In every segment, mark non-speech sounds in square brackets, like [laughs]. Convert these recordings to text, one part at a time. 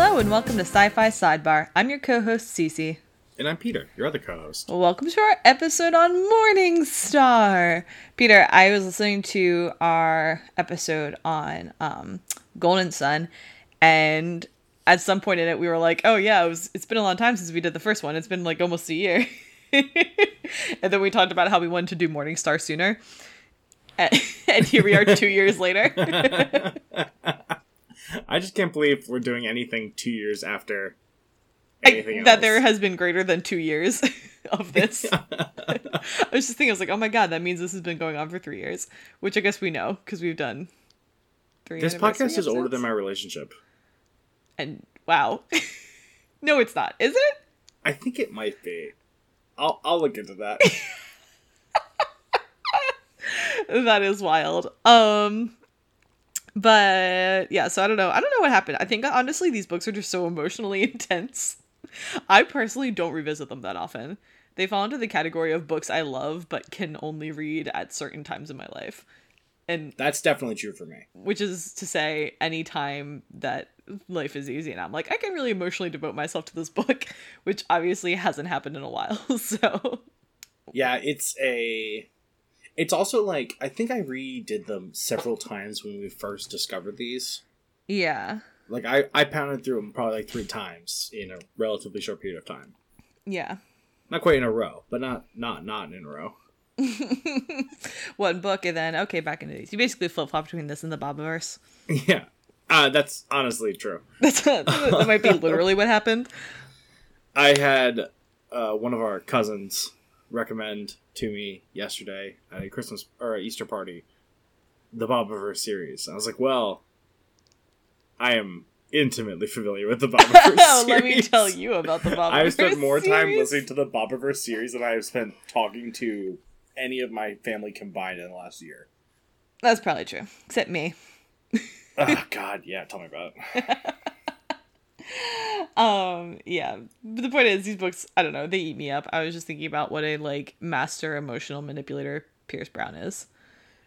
Hello and welcome to Sci-Fi Sidebar. I'm your co-host Cece. And I'm Peter, your other co-host. Welcome to our episode on Morningstar. Peter, I was listening to our episode on um, Golden Son, and at some point in it, we were like, "Oh yeah, it was. It's been a long time since we did the first one. It's been like almost a year." [laughs] and then we talked about how we wanted to do Morningstar sooner, and, [laughs] and here we are, two years later. [laughs] [laughs] I just can't believe we're doing anything two years after I, that there has been greater than two years [laughs] of this. [laughs] I was just thinking, I was like, oh my god, that means this has been going on for three years, which I guess we know because we've done three. This podcast episodes. is older than my relationship. And wow, no, it's not. Is it? I think it might be. I'll I'll look into that. that is wild. Um, but yeah, so I don't know. I don't know what happened. I think honestly, these books are just so emotionally [laughs] intense. I personally don't revisit them that often. They fall into the category of books I love but can only read at certain times in my life. And that's definitely true for me. Which is to say, any time that life is easy and I'm like, I can really emotionally devote myself to this [laughs] book, which obviously hasn't happened in a while. [laughs] So Yeah, it's a it's also like I think I redid them several times when we first discovered these. Yeah. Like I I pounded through them probably like three times in a relatively short period of time. Yeah. Not quite in a row, but not not not in a row. [laughs] One book and then okay, back into these. You basically flip flop between this and the Bobiverse. [laughs] Yeah. Uh, that's honestly true. [laughs] That's that might be literally what happened. I had uh, one of our cousins recommend to me yesterday at a Christmas or a Easter party the Bobiverse series. I was like, well, I am intimately familiar with the [laughs] Bobiverse series. Let me tell you about the [laughs] Bobiverse I've spent more series. time listening to the Bobiverse series than I have spent talking to any of my family combined in the last year. That's probably true, except me. oh [laughs] God, yeah. Tell me about it. [laughs] um yeah. But the point is these books i don't know they eat me up. I was just thinking about what a like master emotional manipulator pierce brown is.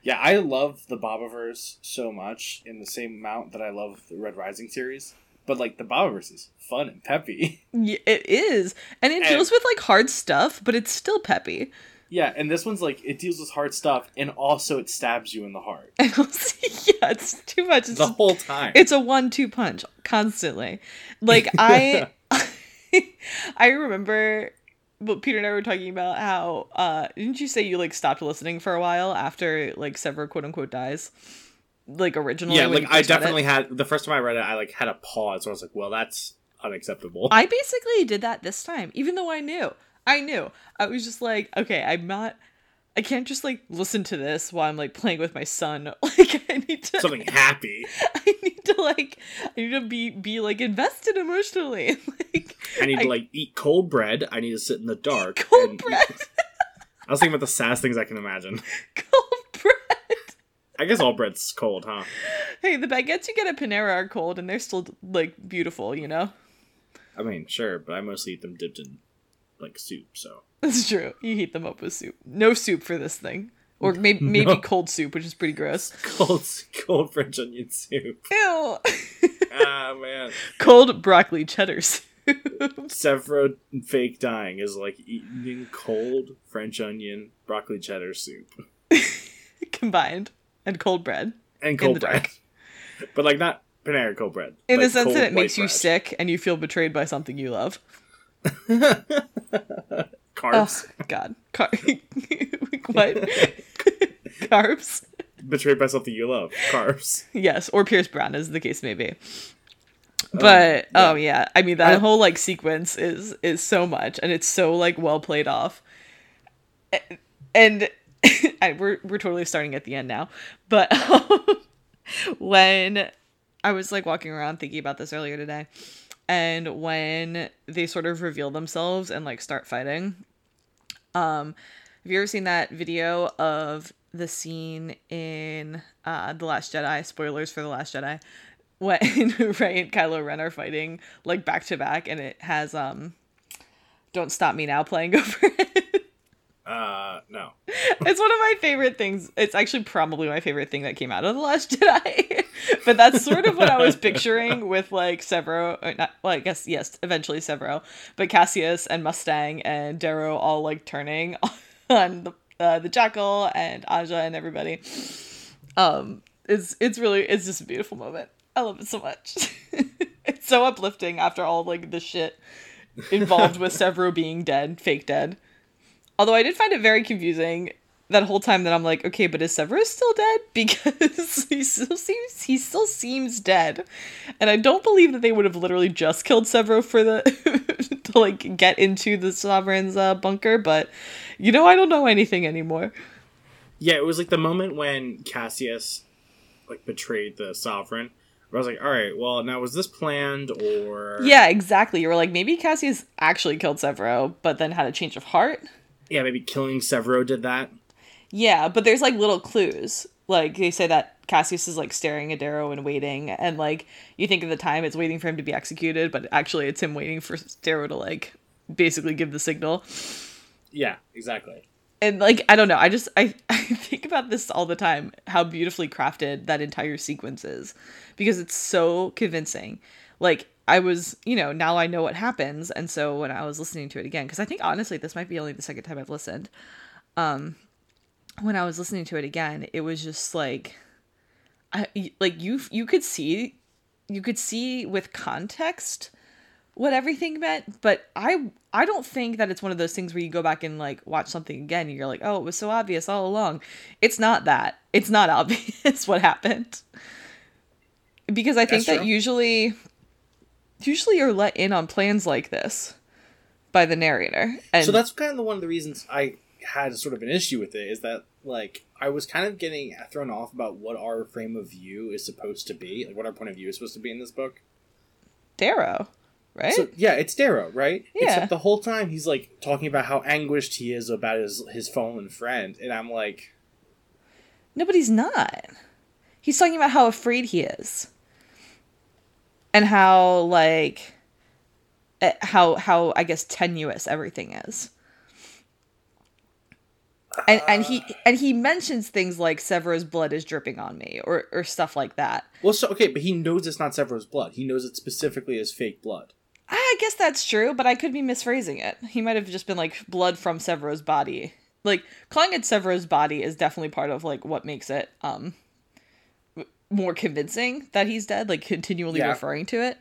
Yeah i love the bobiverse so much in the same amount that i love the red rising series. But like the bobiverse is fun and peppy. [laughs] Yeah, it is. And it and, deals with like hard stuff but it's still peppy yeah, and this one's like it deals with hard stuff, and also it stabs you in the heart. [laughs] yeah, it's too much. It's the whole time. It's a one-two punch constantly. Like [laughs] I, [laughs] I remember. But Peter and I were talking about how uh didn't you say you like stopped listening for a while after like Sever quote unquote dies? Like originally. Yeah, like I definitely had the first time I read it, I like had a pause. So I was like, well, that's unacceptable. I basically did that this time, even though I knew. I knew. I was just like, okay, I'm not I can't just like listen to this while I'm like playing with my son. [laughs] Like I need to something [laughs] happy. I need to like I need to be be like invested emotionally. [laughs] like I need I, to like eat cold bread. I need to sit in the dark. Cold bread. Eat. I was thinking about the saddest things I can imagine. Cold bread. I guess all bread's cold, huh? Hey, the baguettes you get at Panera are cold and they're still like beautiful, you know? I mean, sure, but I mostly eat them dipped in like soup. So [laughs] that's true. You heat them up with soup. No soup for this thing, or maybe [laughs] no. maybe cold soup, which is pretty gross. [laughs] Cold cold French onion soup. Ew. ah man. Cold broccoli cheddar soup. Severo fake dying is like eating cold French onion broccoli cheddar soup combined and cold bread and cold bread, but like not Panera cold bread. In like the sense that it makes bread. you sick and you feel betrayed by something you love. [laughs] Carbs. Oh, God. Car- [laughs] what? [laughs] Carbs? Betrayed by something you love. Carbs. Yes, or Pierce Brown, as the case may be. But um, yeah. oh yeah, I mean that I, whole like sequence is is so much, and it's so like well played off. And I, we're we're totally starting at the end now, but um, when I was like walking around thinking about this earlier today, and when they sort of reveal themselves and like start fighting um have you ever seen that video of the scene in uh the last jedi spoilers for the last jedi [laughs] when [laughs] Rey and Kylo Ren are fighting like back to back and it has um don't stop me now playing [laughs] over it Uh, no. it's one of my favorite things. It's actually probably my favorite thing that came out of the Last Jedi. [laughs] but that's sort of what I was picturing with like Severo, not, well, I guess yes, eventually Severo, but Cassius and Mustang and Darrow all like turning [laughs] on the uh, the Jackal and Aja and everybody. Um, it's it's really it's just a beautiful moment. I love it so much. [laughs] it's so uplifting after all like the shit involved with Severo being dead, fake dead. Although I did find it very confusing that whole time that I'm like, okay, but is Severus still dead? [laughs] Because he still seems he still seems dead, and I don't believe that they would have literally just killed Severo for the [laughs] to like get into the Sovereign's uh, bunker. But you know, I don't know anything anymore. Yeah, it was like the moment when Cassius like betrayed the Sovereign. I was like, all right, well, now was this planned or? Yeah, exactly. You were like, maybe Cassius actually killed Severo, but then had a change of heart yeah, maybe killing Severo did that. Yeah, but there's like little clues. Like they say that Cassius is like staring at Darrow and waiting, and like you think at the time it's waiting for him to be executed, but actually it's him waiting for Darrow to like basically give the signal. Yeah, exactly. And like I don't know, I just I, [laughs] I think about this all the time, how beautifully crafted that entire sequence is. Because it's so convincing. Like I was, you know, now I know what happens. And so when I was listening to it again, because I think honestly, this might be only the second time I've listened. Um, when I was listening to it again, it was just like, I like you you could see, you could see with context what everything meant, but I I don't think that it's one of those things where you go back and like watch something again and you're like, oh, it was so obvious all along. It's not that. It's not [laughs] obvious what happened. Because I think that usually usually you're let in on plans like this by the narrator. And so that's kind of one of the reasons I had sort of an issue with it is that like I was kind of getting thrown off about what our frame of view is supposed to be, like what our point of view is supposed to be in this book. Darrow, right? So yeah, it's Darrow, right? Yeah. Except the whole time he's like talking about how anguished he is about his his fallen friend, and I'm like, no, but he's not. He's talking about how afraid he is and how like eh, how how I guess tenuous everything is. And and he and he mentions things like Severo's blood is dripping on me or or stuff like that. Well, so okay, but he knows it's not Severo's blood. He knows it specifically as fake blood. I guess that's true, but I could be misphrasing it. He might have just been like blood from Severo's body. Like clawing at Severo's body is definitely part of like what makes it um more convincing that he's dead, like continually yeah. referring to it.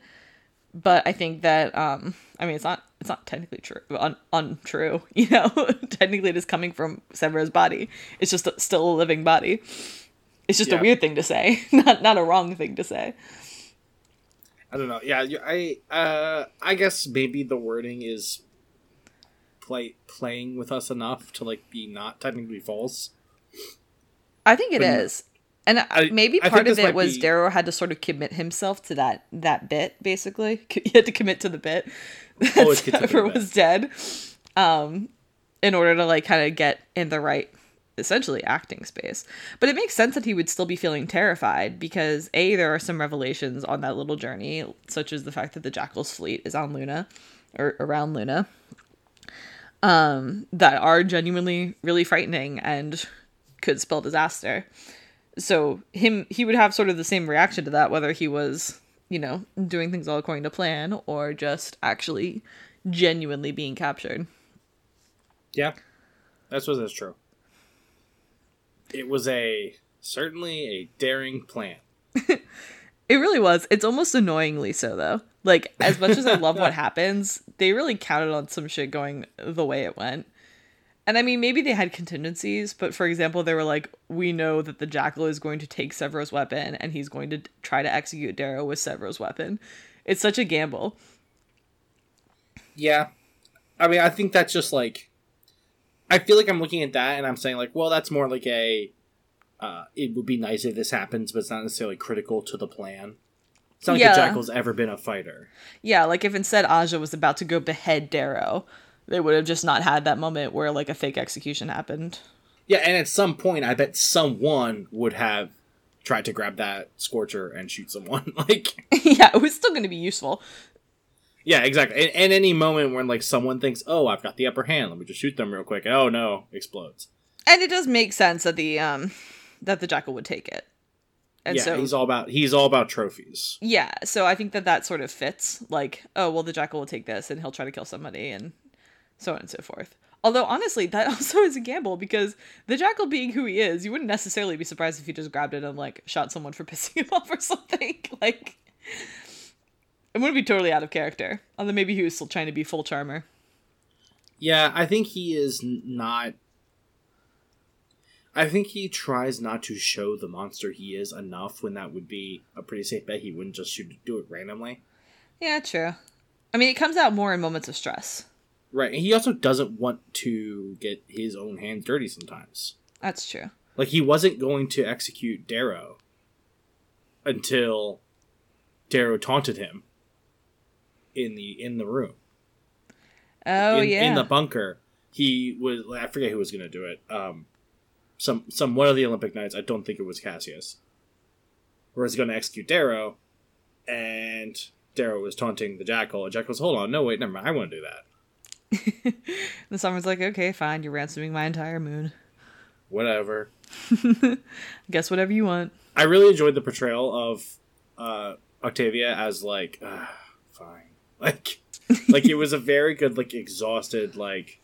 But I think that um I mean it's not it's not technically true un, untrue, [laughs] you know. technically it is coming from Severo's body. It's just a, still a living body. It's just yeah. a weird thing to say, [laughs] not not a wrong thing to say. I don't know. Yeah, I uh I guess maybe the wording is play playing with us enough to like be not technically false. I think it but is. And I, maybe part of it was be... Darrow had to sort of commit himself to that that bit. Basically, [laughs] he had to commit to the bit. [laughs] Always Trevor was dead, um, in order to like kind of get in the right, essentially acting space. But it makes sense that he would still be feeling terrified because a there are some revelations on that little journey, such as the fact that the Jackal's fleet is on Luna, or around Luna, um, that are genuinely really frightening and could spell disaster so him he would have sort of the same reaction to that whether he was you know doing things all according to plan or just actually genuinely being captured. Yeah. That's what that's true. It was a certainly a daring plan. [laughs] It really was. It's almost annoyingly so though. Like as much as i love what [laughs] happens they really counted on some shit going the way it went and I mean, maybe they had contingencies, but for example, they were like, we know that the Jackal is going to take Severo's weapon and he's going to try to execute Darrow with Severo's weapon. It's such a gamble. Yeah. I mean, I think that's just like. I feel like I'm looking at that and I'm saying, like, well, that's more like a. Uh, it would be nice if this happens, but it's not necessarily critical to the plan. It's not like yeah. the Jackal's ever been a fighter. Yeah, like if instead Aja was about to go behead Darrow, they would have just not had that moment where like a fake execution happened. Yeah, and at some point, I bet someone would have tried to grab that scorcher and shoot someone. [laughs] like, [laughs] yeah, it was still going to be useful. Yeah, exactly. And, and any moment when like someone thinks, "Oh, I've got the upper hand. Let me just shoot them real quick." Oh no, explodes. And it does make sense that the um that the jackal would take it. And yeah, so he's all about he's all about trophies. yeah, so I think that that sort of fits. Like, oh well, the jackal will take this, and he'll try to kill somebody, and so on and so forth. Although honestly, that [laughs] also is a gamble because the jackal being who he is, you wouldn't necessarily be surprised if he just grabbed it and like shot someone for [laughs] pissing him off or something. [laughs] Like, it wouldn't be totally out of character. Although maybe he was still trying to be full charmer. Yeah, I think he is not. I think he tries not to show the monster he is enough when that would be a pretty safe bet. He wouldn't just shoot do it randomly. Yeah, true. I mean, it comes out more in moments of stress. Right. And he also doesn't want to get his own hands dirty sometimes. That's true. Like he wasn't going to execute Darrow until Darrow taunted him in the in the room. Oh in, yeah. in the bunker. He was I forget who was going to do it. Um, some some one of the Olympic Knights. I don't think it was Cassius. Where he's going to execute Darrow, and Darrow was taunting the Jackal. And Jackal was, "Hold on, no wait, never mind. I want to do that. [laughs] the summer's like, okay, fine, you're ransoming my entire moon. Whatever." [laughs] Guess whatever you want. I really enjoyed the portrayal of uh, Octavia as like, uh, fine, [laughs] like, like it was a very good, like, exhausted, like,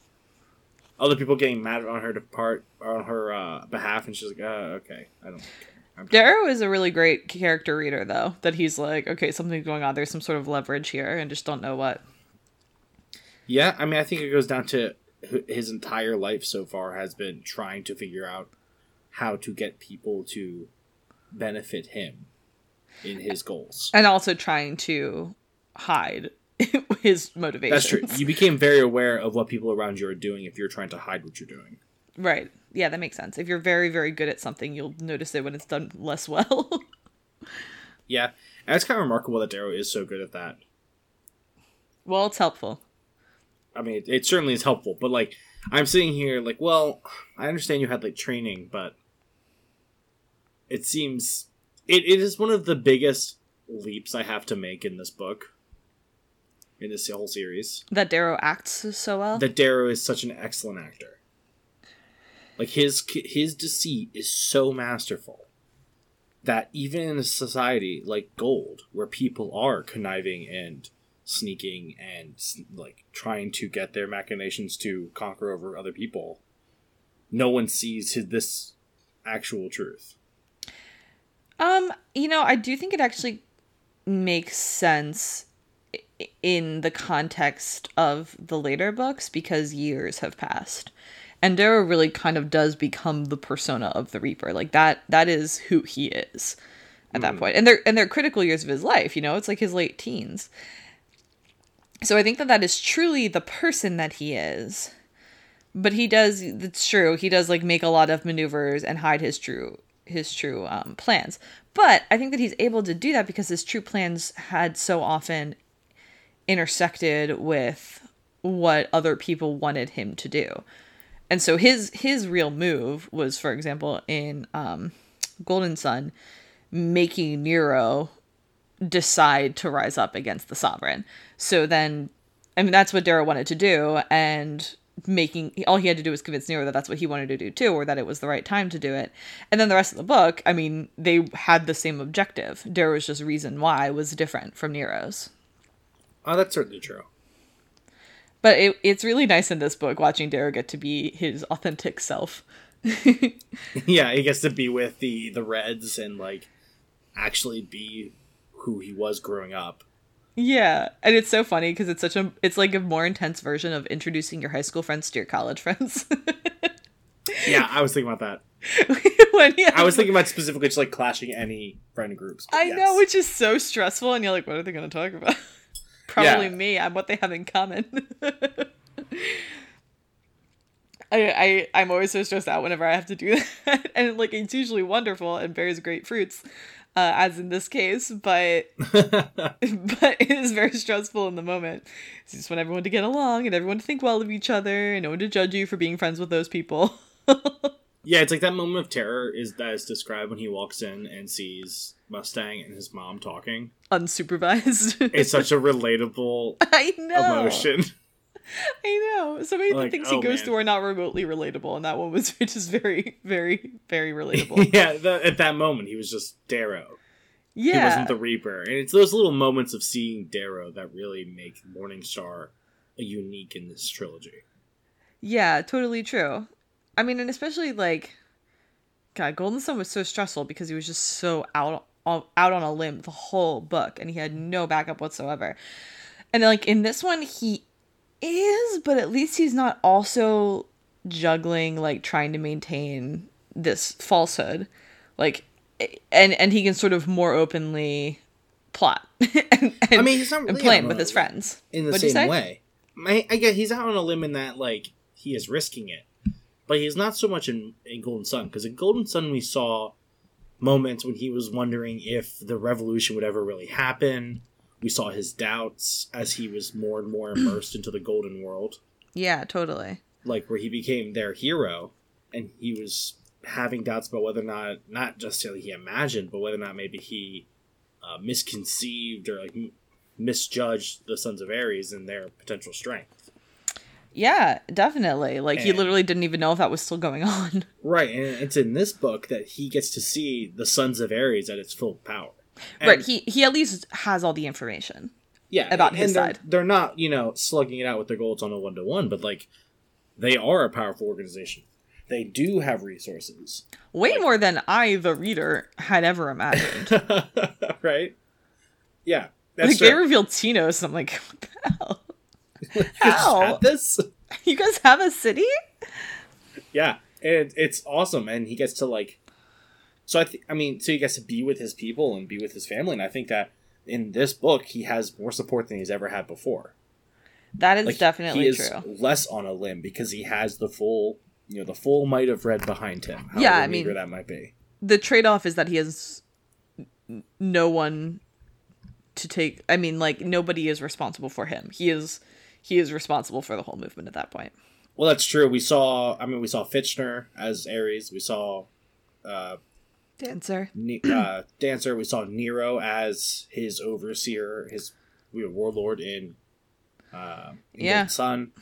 other people getting mad on her depart on her uh, behalf, and she's like, uh, okay, I don't. care. Darrow is a really great character reader, though. That he's like, okay, something's going on. There's some sort of leverage here, and just don't know what. Yeah, I mean, I think it goes down to his entire life so far has been trying to figure out how to get people to benefit him in his goals. And also trying to hide [laughs] his motivations. That's true. You became very aware of what people around you are doing if you're trying to hide what you're doing. Right. Yeah, that makes sense. If you're very, very good at something, you'll notice it when it's done less well. [laughs] Yeah, and it's kind of remarkable that Darrow is so good at that. well, it's helpful. I mean, it, it certainly is helpful, but like, I'm sitting here like, well, I understand you had like training, but it seems it, it is one of the biggest leaps I have to make in this book, in this whole series. That Darrow acts so well. That Darrow is such an excellent actor. Like his his deceit is so masterful that even in a society like Gold, where people are conniving and sneaking and like trying to get their machinations to conquer over other people, no one sees his, this actual truth. Um, you know, I do think it actually makes sense in the context of the later books because years have passed. And Darrow really kind of does become the persona of the Reaper. Like that that is who he is at that point. And they're and they're critical years of his life, you know, it's like his late teens. So I think that that is truly the person that he is. But he does it's true. He does like make a lot of maneuvers and hide his true his true um, plans. But I think that he's able to do that because his true plans had so often intersected with what other people wanted him to do. And so his his real move was, for example, in um, Golden Son, making Nero decide to rise up against the sovereign. So then, I mean, that's what Darrow wanted to do, and making all he had to do was convince Nero that that's what he wanted to do too, or that it was the right time to do it. And then the rest of the book, I mean, they had the same objective. Darrow's just reason why was different from Nero's. Oh, that's certainly true. But it, it's really nice in this book watching Darrow get to be his authentic self. [laughs] [laughs] yeah, he gets to be with the the Reds and like actually be who he was growing up. Yeah, and it's so funny because it's such a it's like a more intense version of introducing your high school friends to your college friends. [laughs] Yeah, I was thinking about that. [laughs] when he I was thinking about specifically just like clashing any friend groups. I yes. know, which is so stressful, and you're like, what are they going to talk about? [laughs] Probably Yeah. me. I'm what they have in common. I, I I'm always so stressed out whenever I have to do that, and like it's usually wonderful and bears great fruits, uh, as in this case. But [laughs] but it is very stressful in the moment. It's just want everyone to get along and everyone to think well of each other and no one to judge you for being friends with those people. [laughs] Yeah, it's like that moment of terror is that is described when he walks in and sees Mustang and his mom talking. Unsupervised. It's such a [laughs] relatable I know. emotion. [laughs] I know. So many of the Like, things oh, he goes man. through are not remotely relatable, and that one was [laughs] just very, very, very [laughs] relatable. yeah, the, at that moment he was just Darrow. Yeah. He wasn't the Reaper, and it's those little moments of seeing Darrow that really make Morningstar a unique in this trilogy. Yeah, totally true. I mean, and especially like, God, Golden Son was so stressful because he was just so out out on a limb the whole book, and he had no backup whatsoever. And like in this one, he is, but at least he's not also juggling like trying to maintain this falsehood, like, and and he can sort of more openly plot. [laughs] and, and, I mean, he's not really plan with his friends in the What'd same way. I, I guess he's out on a limb in that like he is risking it, but he's not so much in, in Golden Son because in Golden Son we saw moments when he was wondering if the revolution would ever really happen. We saw his doubts as he was more and more immersed into the Golden World, Yeah, totally. like where he became their hero, and he was having doubts about whether or not not just necessarily he imagined, but whether or not maybe he uh, misconceived or like m- misjudged the Sons of Ares and their potential strength. Yeah, definitely. Like he literally didn't even know if that was still going on. [laughs] Right, and it's in this book that he gets to see the Sons of Ares at its full power. And- right. He he at least has all the information. yeah, about and his they're, side. They're not, you know, slugging it out with their goals on a one to one, but like they are a powerful organization. They do have resources, Way Like- more than I, the reader, had ever imagined. [laughs] right? Yeah, like they true. revealed Tinos, and I'm like, what the hell? [laughs] How? this. [laughs] You guys have a city? Yeah, and it's awesome, and he gets to like. So I, th- I mean, so he gets to be with his people and be with his family, and I think that in this book he has more support than he's ever had before. That is Like definitely he is true. less on a limb because he has the full, you know, the full might of red behind him. Yeah, I mean- that might be. The trade off is that he has no one to take. I mean, like nobody is responsible for him. He is he is responsible for the whole movement at that point. Well, that's true. We saw, I mean, we saw Fitchner as Ares. We saw uh, Dancer. Ne- uh, Dancer. We saw Nero as his overseer, his warlord in, uh, in Yeah. Sun.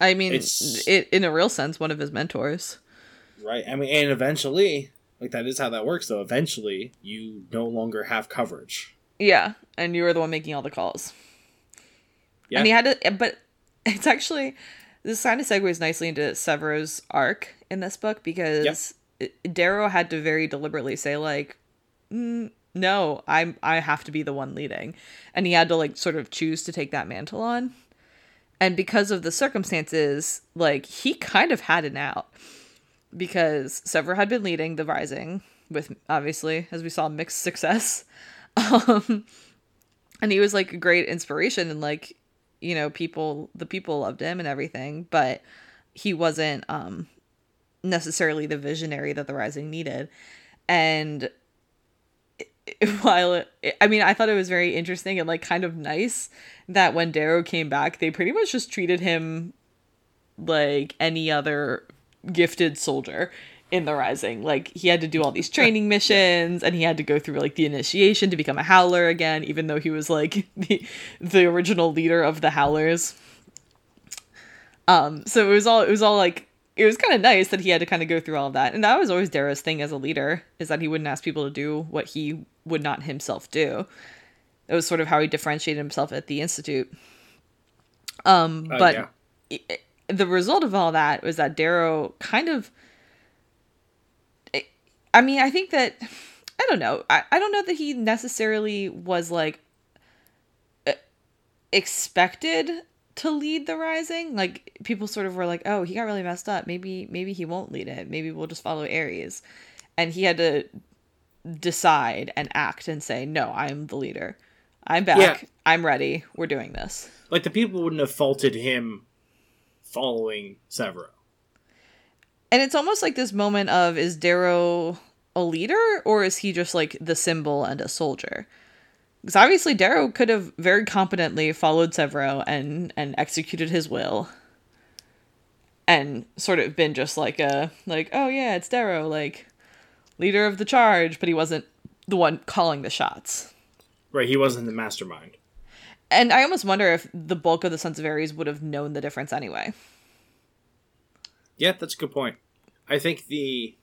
I mean, It's- it, in a real sense, one of his mentors. Right. I mean, and eventually, like that is how that works. Though eventually, you no longer have coverage. Yeah, and you were the one making all the calls. Yeah. And he had to, but it's actually this kind of segues nicely into Severo's arc in this book because Darrow had to very deliberately say like, "Mm, "No, I'm I have to be the one leading," and he had to like sort of choose to take that mantle on. And because of the circumstances, like he kind of had an out because Sever had been leading the Rising with obviously, as we saw, mixed success. [laughs] Um, and he was like a great inspiration and like you know people the people loved him and everything but he wasn't um necessarily the visionary that the rising needed. And it- [laughs] while it, i mean i thought it was very interesting and like kind of nice that when darrow came back they pretty much just treated him like any other gifted soldier in the rising. Like he had to do all these [laughs] training missions and he had to go through like the initiation to become a howler again even though he was like [laughs] the, the original leader of the howlers. Um so it was all it was all like it was kind of nice that he had to kind of go through all of that and that was always Darrow's thing as a leader is that he wouldn't ask people to do what he would not himself do it was sort of how he differentiated himself at the institute um Uh, but yeah. i- the result of all that was that Darrow kind of I- I mean, I think that I don't know. I, I don't know that he necessarily was like expected to lead the rising. Like people sort of were like, "Oh, he got really messed up. Maybe maybe he won't lead it. Maybe we'll just follow ares And he had to decide and act and say, "No, I'm the leader. I'm back. Yeah. I'm ready. We're doing this." Like the people wouldn't have faulted him following Severo. And it's almost like this moment of is Darrow a leader or is he just like the symbol and a soldier? Because obviously Darrow could have very competently followed Severo and and executed his will. and sort of been just like a like oh yeah it's Darrow like leader of the charge, but he wasn't the one calling the shots. Right, he wasn't the mastermind. And I almost wonder if the bulk of the Sons of Ares would have known the difference anyway. Yeah, that's a good point. I think the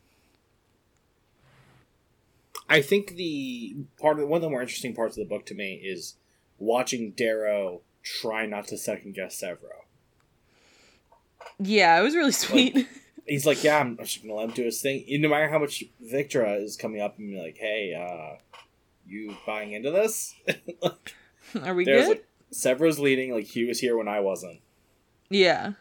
I think the part of one of the more interesting parts of the book to me is watching Darrow try not to second guess Severo. Yeah, it was really sweet. Like, [laughs] he's like, "Yeah, I'm just gonna let him do his thing." No matter how much Victra is coming up and be like, "Hey, uh, you buying into this?" [laughs] Are we good? like Sevro's leading, like he was here when I wasn't, yeah.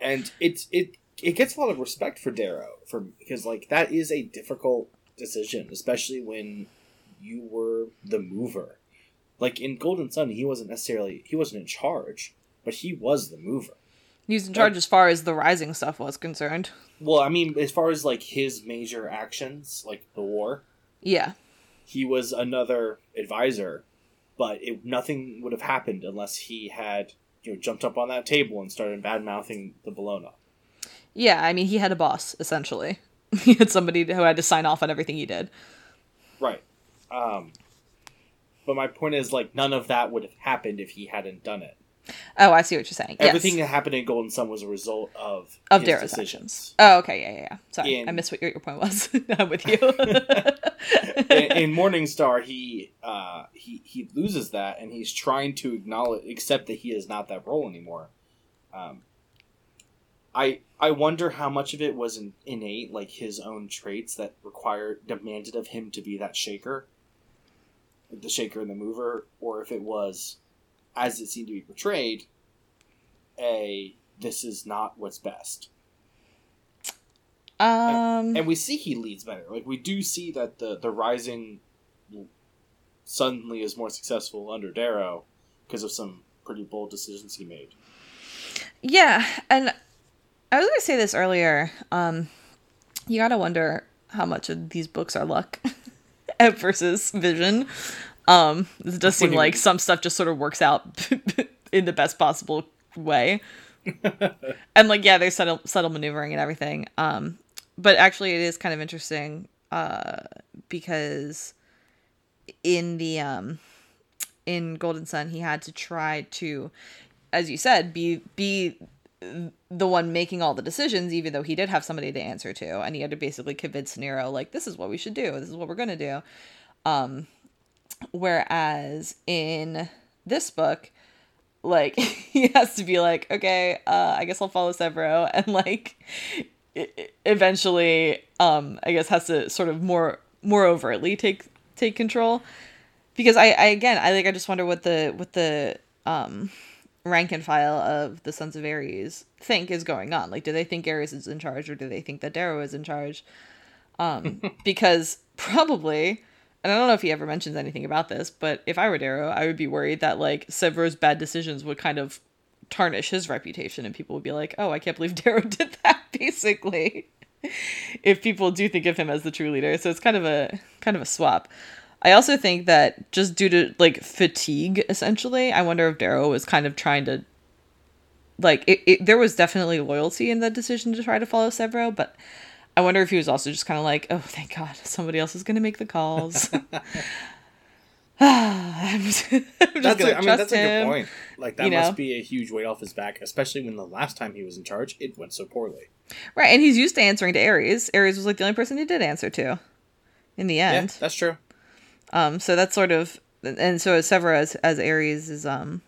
and it's it it gets a lot of respect for Darrow for because like that is a difficult decision, especially when you were the mover. Like in Golden Son, he wasn't necessarily he wasn't in charge, but he was the mover. He was in charge as far as the rising stuff was concerned. Well, I mean, as far as like his major actions, like the war, Yeah. he was another advisor, but it, nothing would have happened unless he had you know jumped up on that table and started bad mouthing the Bellona. Yeah, I mean, he had a boss, essentially. [laughs] he had somebody who had to sign off on everything he did. Right. Um, but my point is, like, none of that would have happened if he hadn't done it. Oh, I see what you're saying. Yes. Everything that happened in Golden Son was a result of of his Darrow's decisions. actions. Oh, okay, yeah, yeah, yeah. Sorry, In- I missed what your, your point was. [laughs] I'm with you. [laughs] in, in Morning Star, he uh, he he loses that, and he's trying to acknowledge, accept that he is not that role anymore. Um, I I wonder how much of it was in, innate, like his own traits that required demanded of him to be that shaker, the shaker and the mover, or if it was, as it seemed to be portrayed, a this is not what's best. um, and we see he leads better. Like we do see that the the rising suddenly is more successful under Darrow because of some pretty bold decisions he made. yeah, and I was going to say this earlier. Um, you got to wonder how much of these books are luck [laughs] versus vision. Um, it does seem like some stuff just sort of works out [laughs] in the best possible way. [laughs] and like yeah there's subtle subtle maneuvering and everything um but actually it is kind of interesting uh because in the um in golden son he had to try to as you said be be the one making all the decisions even though he did have somebody to answer to and he had to basically convince nero like this is what we should do. This is what we're to do. Um whereas in this book like [laughs] he has to be like okay uh i guess i'll follow severo [laughs] and like eventually um i guess has to sort of more more overtly take take control. Because i i again i like i just wonder what the what the um rank and file of the sons of ares think is going on like do they think ares is in charge or do they think that darrow is in charge um [laughs] because probably and I don't know if he ever mentions anything about this, but if I were Darrow, I would be worried that like Severo's bad decisions would kind of tarnish his reputation, and people would be like, "Oh, I can't believe [laughs] Darrow did that." [laughs] Basically, if people do think of him as the true leader, so it's kind of a kind of a swap. I also think that just due to like fatigue, essentially, I wonder if Darrow was kind of trying to like it, it, there was definitely loyalty in the decision to try to follow Severo, but I wonder if he was also just kind of like, oh, thank God, somebody else is going to make the calls. [laughs] [sighs] I'm just, I'm just That's gonna a, I mean that's a good point. Like that you know? must be a huge weight off his back, especially when the last time he was in charge, it went so poorly. Right, and he's used to answering to Ares. Ares was like the only person he did answer to in the end, Yeah, end. that's true. Um, so that's sort of, and so as Severo as, as Ares is, um,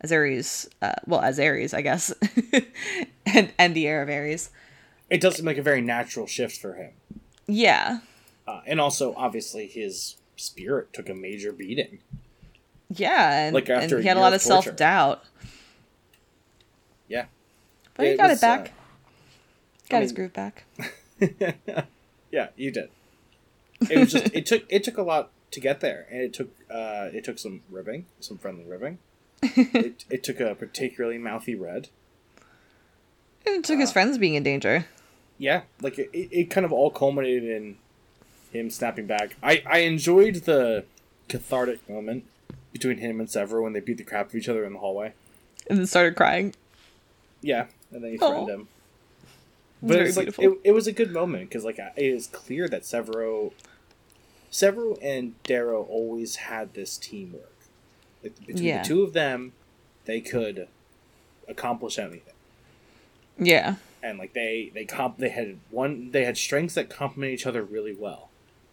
as Ares, uh, well, as Ares, I guess, [laughs] and, and the heir of Ares. It does seem like a very natural shift for him, Yeah. uh, and also obviously his spirit took a major beating. Yeah, and, Like, after and he had a lot of self doubt. Yeah, But he got was, it back. uh, got I his groove back. [laughs] yeah, you did. It was just [laughs] it took it took a lot to get there, and it took uh, it took some ribbing, some friendly ribbing. [laughs] it, it took a particularly mouthy red. And it took his friends being in danger. Yeah, like it, it kind of all culminated in him snapping back. I I enjoyed the cathartic moment between him and Severo when they beat the crap out of each other in the hallway. And then started crying. Yeah, and then he threatened him. but it's like, it, it was a good moment because like it is clear that Severo, Severo and Darrow always had this teamwork. Like between Yeah. the two of them, they could accomplish anything. Yeah. and like they they comp they had one they had strengths that complement each other really well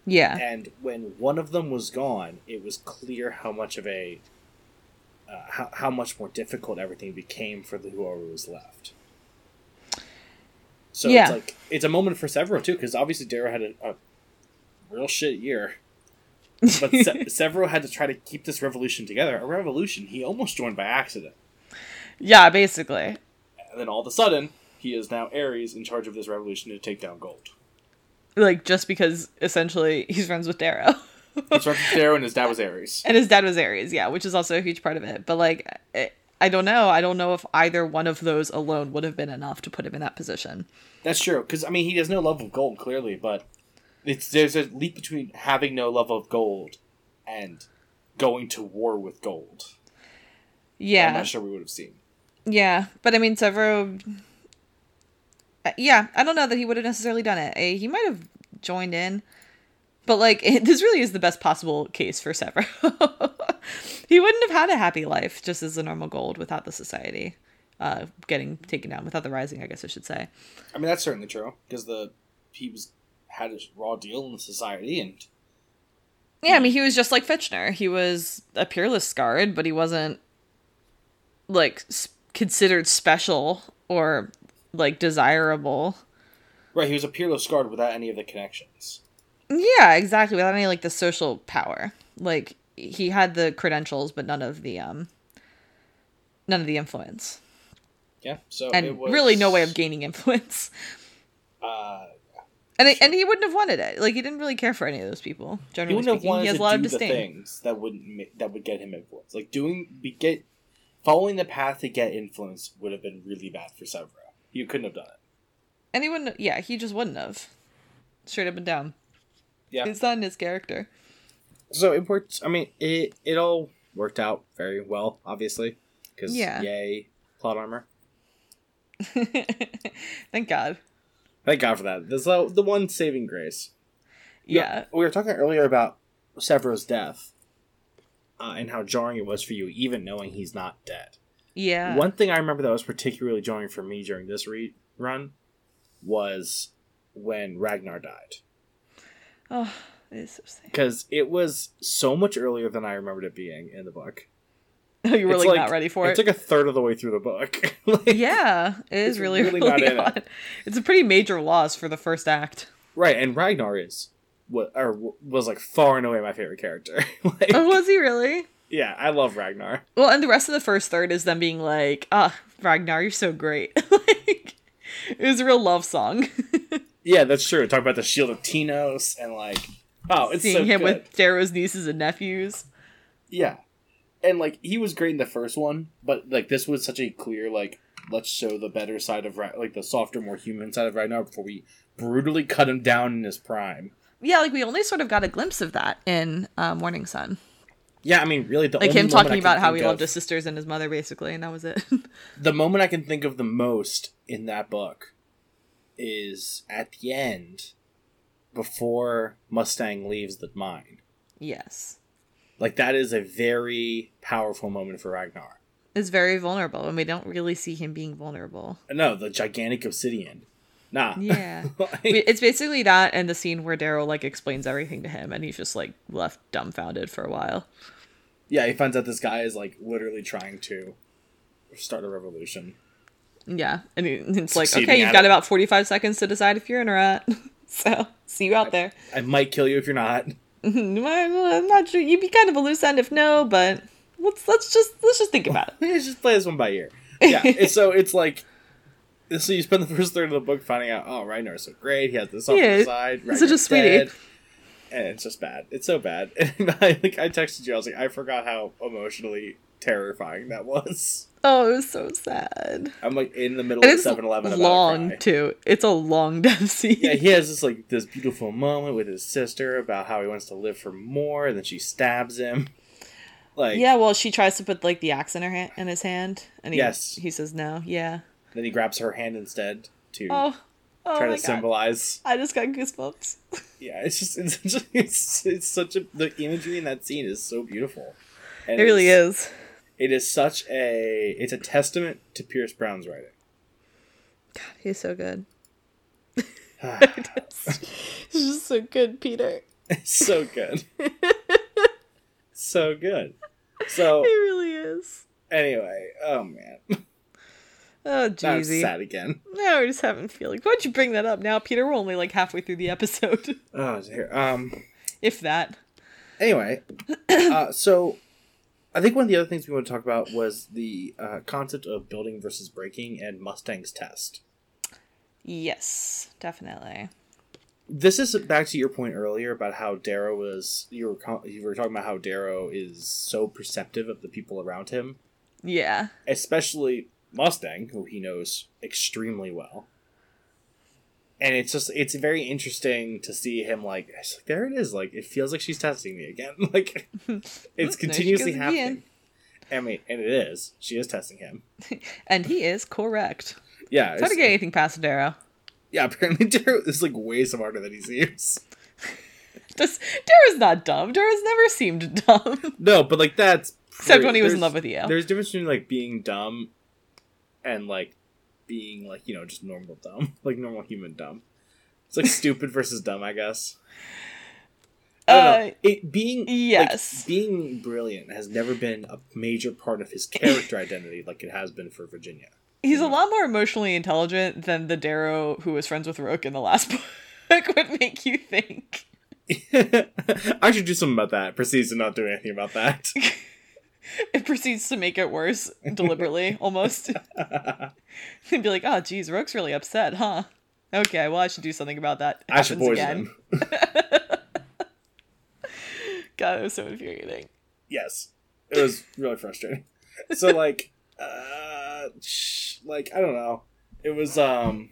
Yeah. and when one of them was gone it was clear how much of a uh, how, how much more difficult everything became for the whoever was left so Yeah. it's like it's a moment for Severo too because obviously Darrow had a, a real shit year but Se- [laughs] Severo had to try to keep this revolution together a revolution he almost joined by accident yeah, basically. and then all of a sudden he is now Ares in charge of this revolution to take down gold Like just because essentially he's friends with Darrow. He's from Darrow and his dad was [laughs] Ares. and his dad was Ares, yeah, which is also a huge part of it. But like it, I don't know. I don't know if either one of those alone would have been enough to put him in that position. That's true, because I mean he has no love of gold clearly, but it's there's a leap between having no love of gold and going to war with gold. Yeah, I'm not sure we would have seen. Yeah, but I mean, Severo. uh, Yeah, I don't know that he would have necessarily done it. He might have joined in, but like [laughs] it, this really is the best possible case for Severo. [laughs] he wouldn't have had a happy life just as a normal gold without the society uh, getting taken down, without the rising. I guess I should say. I mean that's certainly true because the he was had his raw deal in society and Yeah, I mean, he was just like Fitchner. He was a peerless guard, but he wasn't like s- considered special or like desirable. right he was a peerless guard without any of the connections. Yeah, exactly. Without any like the social power. Like he had the credentials, but none of the um none of the influence. Yeah, so And it was, really no way of gaining [laughs] influence. Uh, And it, and he wouldn't have wanted it. Like he didn't really care for any of those people. he Generally wouldn't have speaking, he has to a lot of do the disdain. things that wouldn't that would get him influence. Like doing be get following the path to get influence would have been really bad for Severo. You couldn't have done it. And he wouldn't. Yeah, he just wouldn't have. Straight up and down. Yeah. It's not in his character. So it worked. I mean, it it all worked out very well, obviously, because Yeah. yay plot armor. [laughs] Thank God. Thank God for that. This is the one saving grace. Yeah. we were talking earlier about Severo's death, uh, and how jarring it was for you, even knowing he's not dead. Yeah. One thing I remember that was particularly jarring for me during this re- run was when Ragnar died, Oh, it is so sad. because it was so much earlier than I remembered it being in the book. [laughs] you were It's like, not ready for it. It's like a third of the way through the book. [laughs] Like- yeah, it is It's really, really really, not it. It's a pretty major loss for the first act. Right, and Ragnar is what or was like far and away my favorite character. [laughs] like, Oh, was he really? yeah, I love Ragnar. Well, and the rest of the first third is them being like, "Ah, Ragnar, you're so great." like, it was a real love song. Yeah, that's true. Talk about the Shield of Tinos and like, oh, it's Seeing so him good. with Darrow's nieces and nephews. yeah, and like he was great in the first one, but like this was such a clear like let's show the better side of Ra- like the softer, more human side of Ragnar before we brutally cut him down in his prime. Yeah, like we only sort of got a glimpse of that in uh, Morning Sun. Yeah, I mean, really, the Like only him talking about how he of- loved his sisters and his mother, basically, and that was it. [laughs] the moment I can think of the most in that book is at the end before Mustang leaves the mine. yes. Like that is a very powerful moment for Ragnar. It's very vulnerable, and we don't really see him being vulnerable. No, the gigantic obsidian. Nah. Yeah. [laughs] Like, it's basically that and the scene where Darrow like explains everything to him and he's just like left dumbfounded for a while. yeah, he finds out this guy is like literally trying to start a revolution. Yeah. And it's like, Succeeding okay, you've got it. about 45 seconds to decide if you're in or not. [laughs] so, see you out there. I might kill you if you're not. [laughs] I'm not sure. You'd be kind of a loose end if no, but let's let's just let's just think about it. [laughs] Let's just play this one by ear. [laughs] Yeah, so it's like so you spend the first third of the book finding out, oh, Ragnar's so great. He has this softer Yeah, side. he's such a sweetie. and it's just bad. It's so bad. And I like I texted you. I was like, I forgot how emotionally terrifying that was. Oh, it was so sad. I'm like in the middle And of it's 7-Eleven. long too. It's a long [laughs] death scene. Yeah, he has this like this beautiful moment with his sister about how he wants to live for more, and then she stabs him. [laughs] Like Yeah, well, she tries to put like the axe in her hand, in his hand, and he Yes. he says no. Yeah. then he grabs her hand instead to Oh, Oh trying to God. symbolize. I just got goosebumps. [laughs] Yeah, it's just it's just, it's, it's such a the imagery in that scene is so beautiful. And It really is. It is such a it's a testament to Pierce Brown's writing. God, he's so good. [sighs] [laughs] He's just so good, Peter. [laughs] [laughs] So good. so good. He So really is. anyway, oh man. Oh, jeezy. sad again. Now we're just having feelings. Why'd you bring that up now, Peter? We're only like halfway through the episode, Oh dear. Um if that. anyway, uh, so I think one of the other things we want to talk about was the uh, concept of building versus breaking and Mustang's test. Yes, definitely. This is back to your point earlier about how Darrow was. You were you were talking about how Darrow is so perceptive of the people around him, Yeah. especially Mustang, who he knows extremely well. And it's just it's very interesting to see him like like, there it is like it feels like she's testing me again [laughs] like [laughs] it's continuously happening. I mean, and it is. She is testing him. [laughs] And he is correct. Yeah, It's hard to get anything past Darrow. yeah. Apparently, Darrow is like way smarter than he seems. Just Darrow's not dumb. Darrow's never seemed dumb. No, but like that's Except when he was in love with you. There's a difference between like being dumb and like being like you know just normal dumb, [laughs] like normal human dumb. It's like stupid [laughs] versus dumb, I guess. I. Uh, It being like, yes. being brilliant has never been a major part of his character [laughs] identity like it has been for Virginia. He's a lot more emotionally intelligent than the Darrow who was friends with Roque in the last book would make you think. I should do something about that. Proceeds to not do anything about that. [laughs] It proceeds to make it worse deliberately, [laughs] almost. [laughs] They'd be like, "Oh, geez, Roque's really upset, huh?" Okay, well, I should do something about that. I should poison him. God, it was so infuriating. Yes, it was really frustrating. So like, uh, sh- like I don't know. It was um.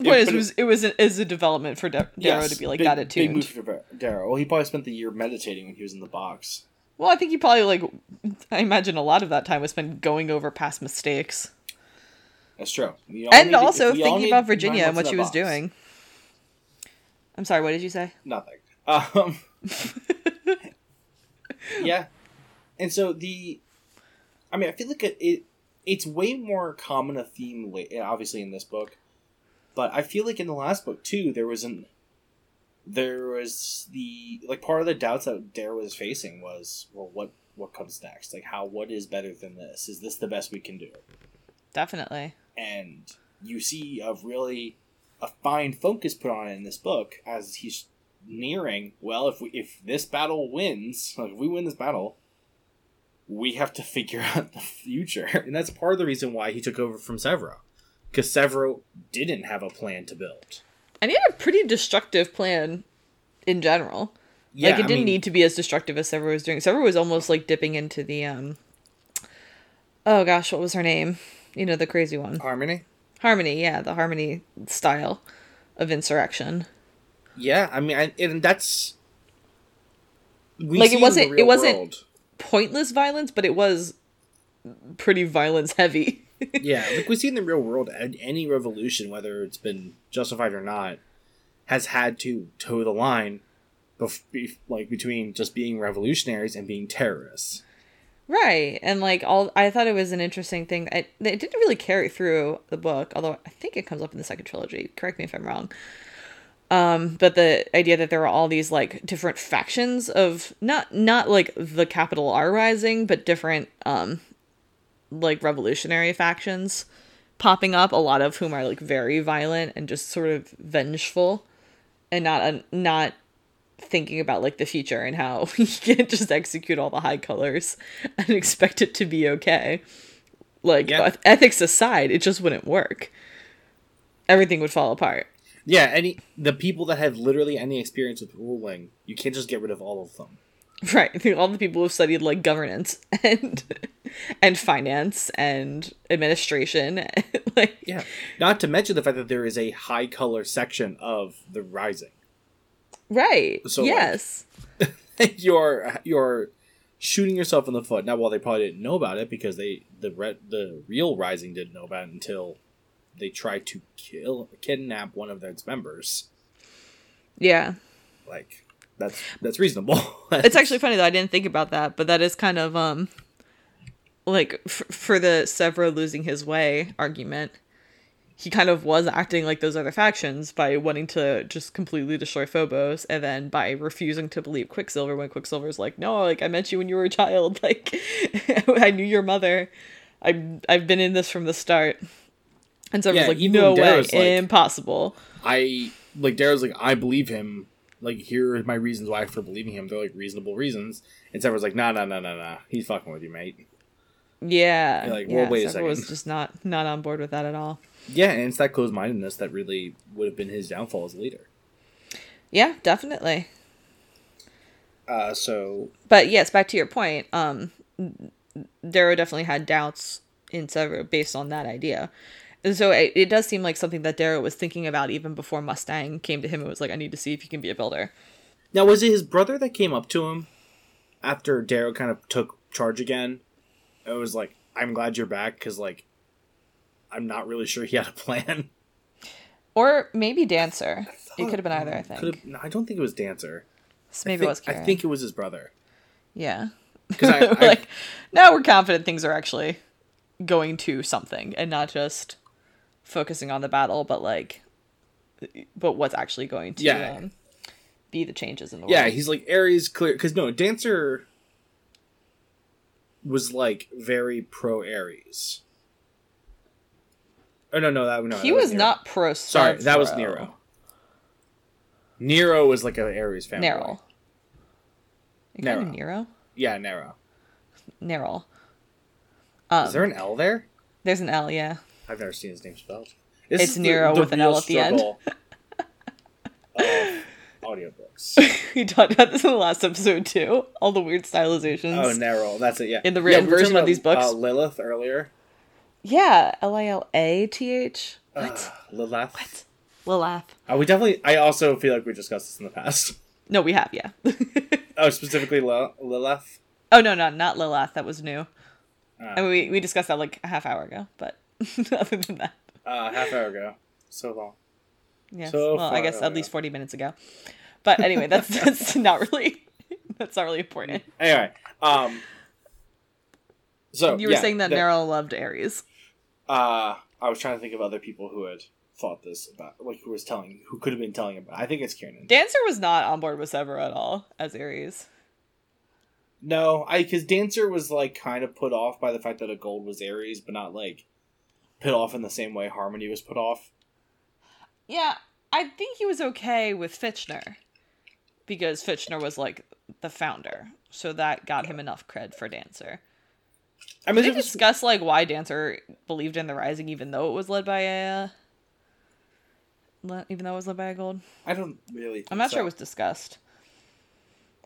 It- is but was it was a, is a development for Darrow yes, to be like big, got Big attuned. move for Darrow. Well, he probably spent the year meditating when he was in the box. Well, I think he probably like I imagine a lot of that time was spent going over past mistakes That's true. And need to- also thinking about Virginia and what she was box. doing. I'm sorry, what did you say? Nothing. Um. [laughs] yeah, and so the, I mean, I feel like it, it it's way more common a theme, obviously in this book, but I feel like in the last book too, there was an, there was the like part of the doubts that Dare was facing was well, what what comes next? Like how what is better than this? Is this the best we can do? Definitely. and you see a really a fine focus put on it in this book as he's nearing well if we if this battle wins like [laughs] if we win this battle we have to figure [laughs] out the future and that's part of the reason why he took over from Sevro because Sevro didn't have a plan to build And he had a pretty destructive plan in general. yeah like it I didn't mean, need to be as destructive as Sevro was doing. Sevro was almost like dipping into the um Oh gosh, what was her name? You know, the crazy one. harmony Harmony, yeah, the Harmony style of insurrection. yeah I mean I, and that's Like, it see in the wasn't- it wasn't- world. Pointless violence, but it was pretty violence heavy. [laughs] yeah, like we see in the real world, any revolution, whether it's been justified or not, has had to toe the line, bef- be- like between just being revolutionaries and being terrorists. Right, and like all, I thought it was an interesting thing. It, it didn't really carry through the book, although I think it comes up in the second trilogy. Correct me if I'm wrong. Um, but the idea that there are all these like different factions of not not like the capital R rising, but different um, like revolutionary factions popping up. A lot of whom are like very violent and just sort of vengeful, and not uh, not thinking about like the future and how [laughs] you can't just execute all the high colors [laughs] and expect it to be okay. Like Yeah. ethics aside, it just wouldn't work. Everything would fall apart. Yeah, any the people that have literally any experience with ruling, you can't just get rid of all of them. [laughs] Right. All the people who've studied like governance [laughs] and and finance and administration. [laughs] like Yeah, not to mention the fact that there is a high color section of the Rising. Right. So, like- yes. you're you're shooting yourself in the foot. Now, while they probably didn't know about it because they the re- the real Rising didn't know about it until they tried to kill kidnap one of its members. Yeah. Like that's that's reasonable. [laughs] It's actually funny though. I didn't think about that, but that is kind of um like f- for the Sevro losing his way argument. He kind of was acting like those other factions by wanting to just completely destroy Phobos, and then by refusing to believe Quicksilver when Quicksilver's like, "No, like I met you when you were a child. [laughs] Like [laughs] I knew your mother. I I've been in this from the start." And so Yeah, was like, "No way, like- impossible." I like Darrow's like I believe him. Like here are my reasons why for believing him. They're like reasonable reasons. And Sevro's like, nah, nah, nah, nah, nah. He's fucking with you, mate. Yeah, You're like, well, yeah, wait a Sevro was second. just not not on board with that at all. Yeah, and it's that closed mindedness that really would have been his downfall as a leader. Yeah, definitely. Uh, so But yes, back to your point. Um, Darrow definitely had doubts in Sevro based on that idea, and so it, it does seem like something that Darrow was thinking about even before Mustang came to him. and was like, "I need to see if he can be a builder." now was it his brother that came up to him after Darrow kind of took charge again? It was like, I'm glad you're back because like I'm not really sure he had a plan. Or maybe Dancer. It could have been either. I think. No, I don't think it was Dancer. So maybe think, it was. I think it was his brother. Yeah. [laughs] 'Cause I- [laughs] I- like now we're confident things are actually going to something and not just focusing on the battle, but like, but what's actually going to Yeah. um, be the changes in the Yeah, world. Yeah, he's like Ares clear because no Dancer was like very pro Ares. Oh no, no, that no, he that was Nero. not pro. Sorry, that was Nero. Nero was like an Ares family. Nero. Nero. Nero? Yeah, Nero. Nero. Um, Is there an L there? there's an L, yeah. I've never seen his name spelled. It's Nero with an L at the end. [laughs] audiobooks. [laughs] we talked about this in the last episode too. All the weird stylizations. Oh, Nero. That's it. Yeah. In the Yeah, written were version talking of these books? uh, Lilith earlier. Yeah, L I L A T H. What? Uh, Lilith. What? Lilith. Uh, we definitely. I also feel like we discussed this in the past. [laughs] No, we have, yeah. Oh, specifically Lil- Lilith. oh no, no, not Lilith. That was new. Uh, I mean, we we discussed that like a half hour ago, but [laughs] other than that, uh, half hour ago. So long. yes. So well, I guess at least forty minutes ago. But anyway, that's [laughs] that's not really that's not really important. Anyway, um. So You were yeah, saying that the- Nero loved Aries. Uh, I was trying to think of other people who had thought this about, like, who was telling, who could have been telling about. it. I think it's Kieran. Dancer was not on board with Sevro at all as Aries. No, I because Dancer was like kind of put off by the fact that a gold was Aries, but not like put off in the same way Harmony was put off. Yeah, I think he was okay with Fitchner because Fitchner was like the founder, so that got him enough cred for Dancer. I mean, Did they discuss like why Dancer believed in the Rising, even though it was led by a, uh, le- even though it was led by a gold? I don't really. I'm not think sure it was discussed.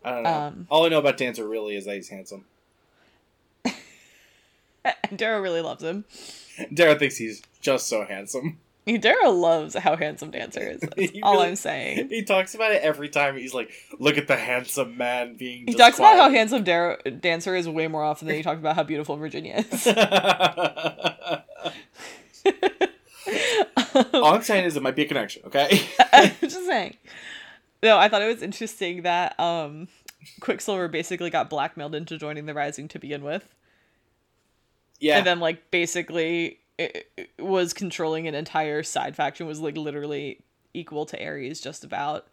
I don't know. um, All I know about Dancer really is that he's handsome. [laughs] And Darrow really loves him. Darrow thinks he's just so handsome. [laughs] Darrow loves how handsome Dancer is. [laughs] All I'm saying. [laughs] He talks about it every time. He's like, "Look at the handsome man being." He talks about how handsome Darrow, Dancer is way more often than he talks about how beautiful Virginia is. All I'm saying is it might be a connection. Okay. I'm just saying. No, I thought it was interesting that um, Quicksilver basically got blackmailed into joining the Rising to begin with, yeah. and then like basically it, it was controlling an entire side faction. Was like literally equal to Ares, just about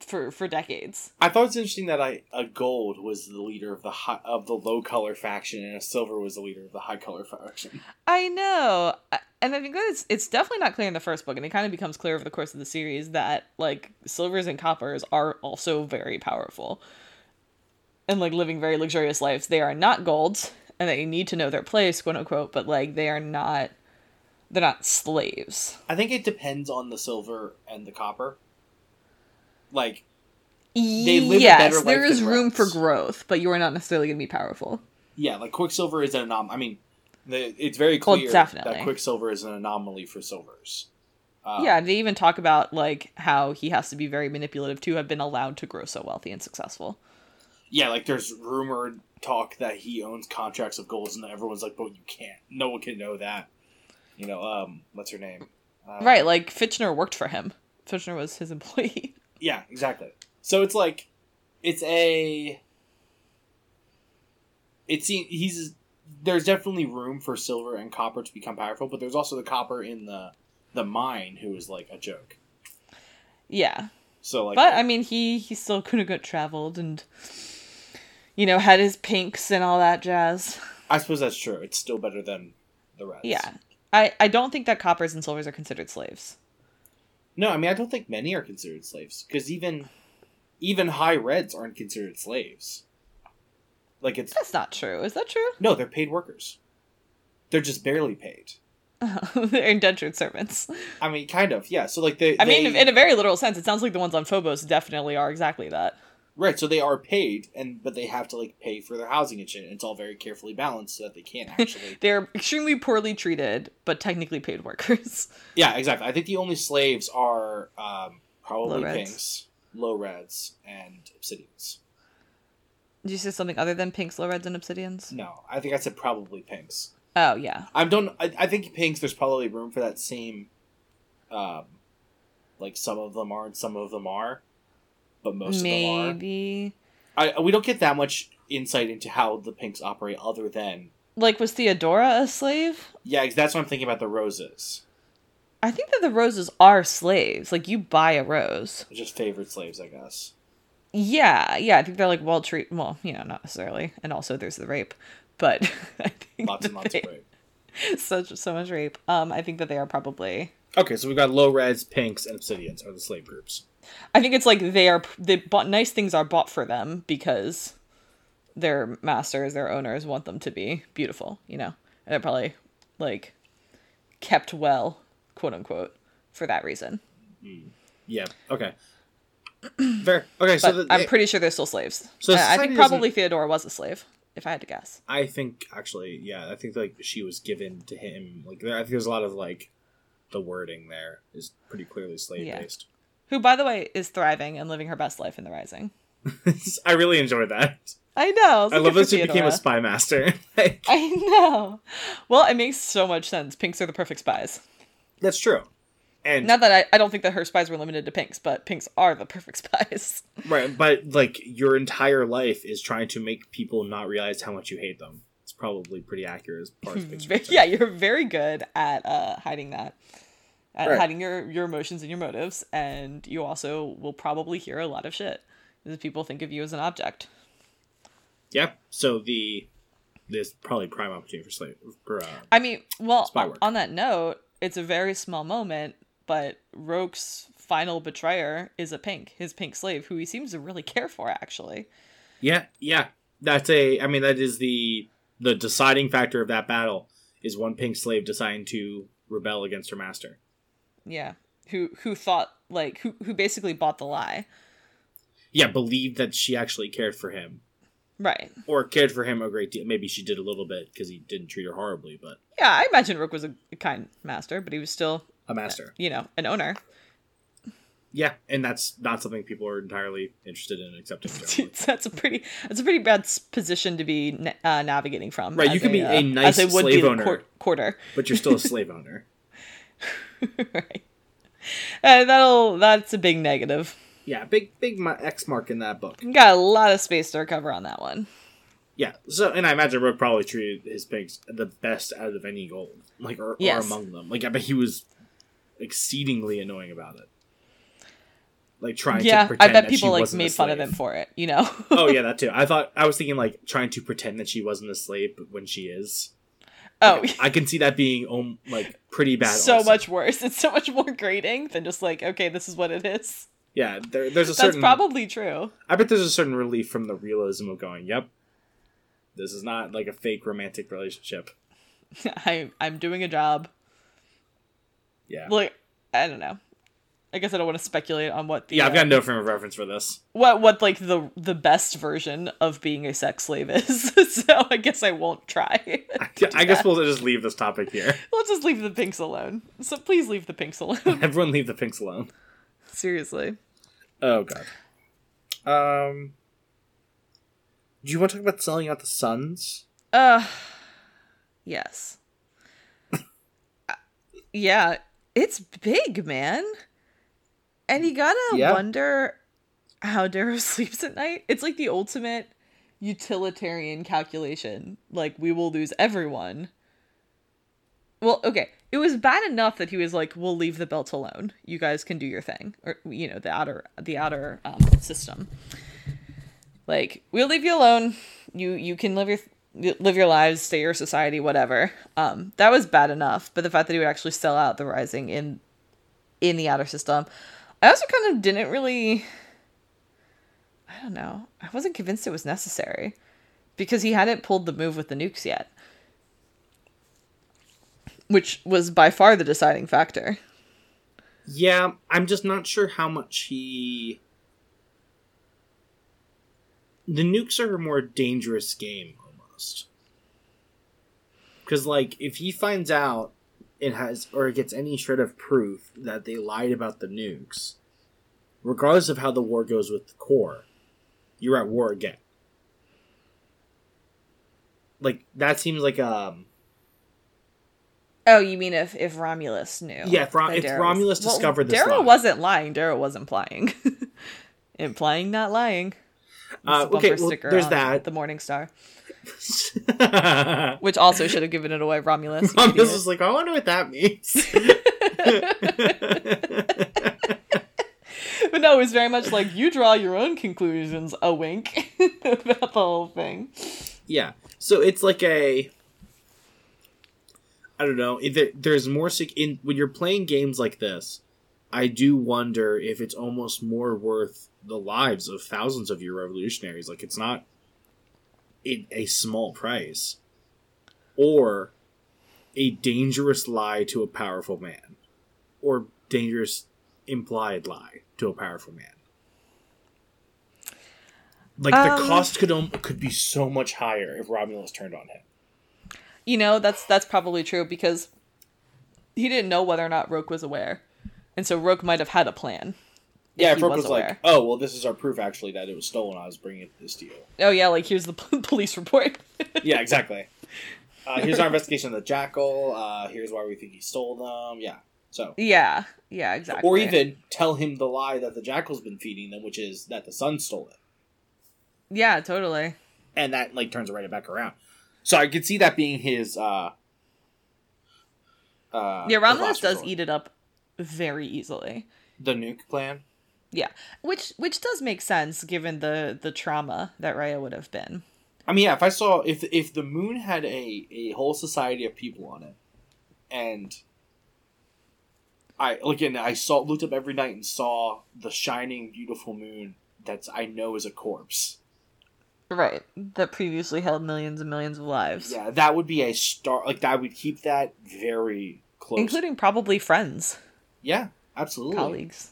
for for decades. I thought it's interesting that I a gold was the leader of the high, of the low color faction, and a silver was the leader of the high color faction. [laughs] I know, and I think that it's it's definitely not clear in the first book, and it kind of becomes clear over the course of the series that like silvers and coppers are also very powerful, and like living very luxurious lives. They are not golds, and they need to know their place, quote unquote. But like they are not, they're not slaves. I think it depends on the silver and the copper. Like, They live yes, there is room for growth, but you are not necessarily going to be powerful. yeah, like Quicksilver is an anomaly. I mean, the, it's very Well, clear definitely. that Quicksilver is an anomaly for silvers. Uh, yeah, they even talk about like how he has to be very manipulative to have been allowed to grow so wealthy and successful. yeah. Like, there's rumored talk that he owns contracts of golds, and everyone's like, "But you can't. No one can know that." You know, um, what's her name? Um, Right, like Fitchner worked for him. Fitchner was his [laughs] employee. Yeah, exactly. So it's like, it's a. It's he's there's definitely room for silver and copper to become powerful, but there's also the copper in the the mine who is like a joke. yeah. So like, But I mean he he still could have got traveled and you know, had his pinks and all that jazz. I suppose that's true. It's still better than the rest. Yeah. I, I don't think that coppers and silvers are considered slaves. No, I mean I don't think many are considered slaves because even even high reds aren't considered slaves. Like it's That's not true. Is that true? no, they're paid workers. They're just barely paid. [laughs] They're indentured servants. I mean, kind of, yeah. So like they, I mean, in a very literal sense, it sounds like the ones on Phobos definitely are exactly that. Right. So they are paid, and but they have to like pay for their housing and shit. And it's all very carefully balanced so that they can't actually. [laughs] They're extremely poorly treated, but technically paid workers. [laughs] yeah, exactly. I think the only slaves are um, probably Low pinks, low reds, and obsidians. Did you say something other than pinks, low reds, and obsidians? No, I think I said probably pinks. Oh yeah, I don't. I, I think pinks. There's probably room for that same. Um, like some of them are and some of them are, but most of them maybe. are. I we don't get that much insight into how the pinks operate, other than Like, was Theodora a slave? yeah. That's what I'm thinking about the roses. I think that the roses are slaves. Like, you buy a rose. They're just favorite slaves, I guess. Yeah, yeah. I think they're like well treated. Well, you know, not necessarily. And also, there's the rape. But [laughs] I think Lots and lots they- of rape. [laughs] such so much rape. Um, I think that they are probably. Okay, so we've got low reds, pinks, and obsidians are the slave groups. I think it's like they are. They bought nice things are bought for them because their masters, their owners want them to be beautiful. You know, and they're probably like kept well, quote unquote, for that reason. Yeah. Okay. [clears throat] Fair. Okay, so the, I'm pretty sure they're still slaves. So Uh, I think doesn't- probably Theodora was a slave, if I had to guess. I think actually, yeah, I think like she was given to him. Like, there, I think there's a lot of like the wording there is pretty clearly slave based. Who, by the way, is thriving and living her best life in the Rising. [laughs] I really enjoyed that. I know. I love that she became a spy master. [laughs] Like, I know. Well, it makes so much sense. Pinks are the perfect spies. that's true. And Not that I, I don't think that her spies were limited to pinks, but pinks are the perfect [laughs] spies. right, but like your entire life is trying to make people not realize how much you hate them. It's probably pretty accurate as far as picture. yeah, you're very good at uh, hiding that, at Right. hiding your, your emotions and your motives, and you also will probably hear a lot of shit because people think of you as an object. Yeah. So the there's probably prime opportunity for slave for uh, I mean, well, on that note, it's a very small moment, but Roque's final betrayer is a pink, his pink slave, who he seems to really care for, actually. Yeah, yeah. That's a I mean that is the the deciding factor of that battle is one pink slave deciding to rebel against her master. Yeah, who who thought like who who basically bought the lie, Yeah, believed that she actually cared for him right? or cared for him a great deal. Maybe she did a little bit because he didn't treat her horribly, but Yeah, I imagine Roque was a, a kind master, but he was still, a master. you know, an owner. Yeah, and that's not something people are entirely interested in accepting. [laughs] that's a pretty that's a pretty bad position to be na- uh, navigating from. Right, you as could be a nice as a slave owner. quarter. but you're still a slave [laughs] owner. [laughs] right. Uh, that'll that's a big negative. Yeah, big big X mark in that book. Got a lot of space to recover on that one. Yeah, so and I imagine Roque probably treated his pigs the best out of any gold, like or, Yes. or among them. Like I bet he was exceedingly annoying about it, like trying yeah, to pretend I bet people like made fun of him for it. You know. oh yeah, [laughs] that too. I thought I was thinking like trying to pretend that she wasn't a slave, when she is, oh, I can see that being um, like pretty bad. so also. much worse. It's so much more grating than just like okay, this is what it is. Yeah, there, there's a certain. That's probably true. I bet there's a certain relief from the realism of going, "Yep, this is not like a fake romantic relationship." [laughs] I I'm doing a job. Yeah, Like I don't know. I guess I don't want to speculate on what the yeah, I've uh, got no frame of reference for this. what what like the the best version of being a sex slave is. [laughs] so I guess I won't try. [laughs] I guess we'll just leave this topic here. [laughs] we'll just leave the pinks alone. So please leave the pinks alone. Everyone leave the pinks alone. Seriously. Oh god. Um Do you want to talk about selling out the Sons? Uh yes. I- Yeah, it's big, man. And you gotta Yeah. wonder how Darrow [laughs] sleeps at night. It's like the ultimate utilitarian calculation. Like, we will lose everyone. Well, okay. It was bad enough that he was like, "We'll leave the belt alone. You guys can do your thing," or you know, the outer, the outer um, system. Like, we'll leave you alone. You you can live your live your lives, stay your society, whatever. Um, that was bad enough. But the fact that he would actually sell out the Rising in in the outer system, I also kind of didn't really. I don't know. I wasn't convinced it was necessary because he hadn't pulled the move with the nukes yet, which was by far the deciding factor. Yeah, I'm just not sure how much he. The nukes are a more dangerous game almost. Because, like, if he finds out it has, or it gets any shred of proof that they lied about the nukes, regardless of how the war goes with the core, you're at war again. Like, that seems like, um, Oh, you mean if if Romulus knew? Yeah, if if Romulus discovered this Darrow wasn't lying. Darrow was implying, [laughs] implying not lying. uh, okay, well, there's that. The Morning Star, [laughs] which also should have given it away. Romulus. Mom is like, I wonder what that means. [laughs] but no, it was very much like you draw your own conclusions. A wink [laughs] about the whole thing. yeah. So it's like a. I don't know. There's more sec- in when you're playing games like this, I do wonder if it's almost more worth the lives of thousands of your revolutionaries. Like it's not a, a small price, or a dangerous lie to a powerful man, or dangerous implied lie to a powerful man. Like the Um, cost could om- could be so much higher if Romulus turned on him. You know, that's that's probably true because he didn't know whether or not Roque was aware, and so Roque might have had a plan. Yeah, Roque was was, like, "Oh, well, this is our proof actually that it was stolen. I was bringing it to this deal." Oh yeah, like here's the [laughs] police report. [laughs] yeah, exactly. [laughs] Uh, here's our investigation of the jackal. Uh, here's why we think he stole them. Yeah, so yeah, yeah, exactly. or even tell him the lie that the jackal's been feeding them, which is that the sun stole it, yeah, totally. and that like turns it right back around. So I could see that being his. uh uh, Yeah, Romulus does eat it up very easily. the nuke plan. Yeah, which which does make sense given the the trauma that Raya would have been. I mean, yeah, if I saw if if the moon had a a whole society of people on it, and I again I saw looked up every night and saw the shining beautiful moon that's I know is a corpse. Right, that previously held millions and millions of lives, Yeah, that would be a star. Like that would keep that very close. including probably friends, yeah, absolutely. colleagues.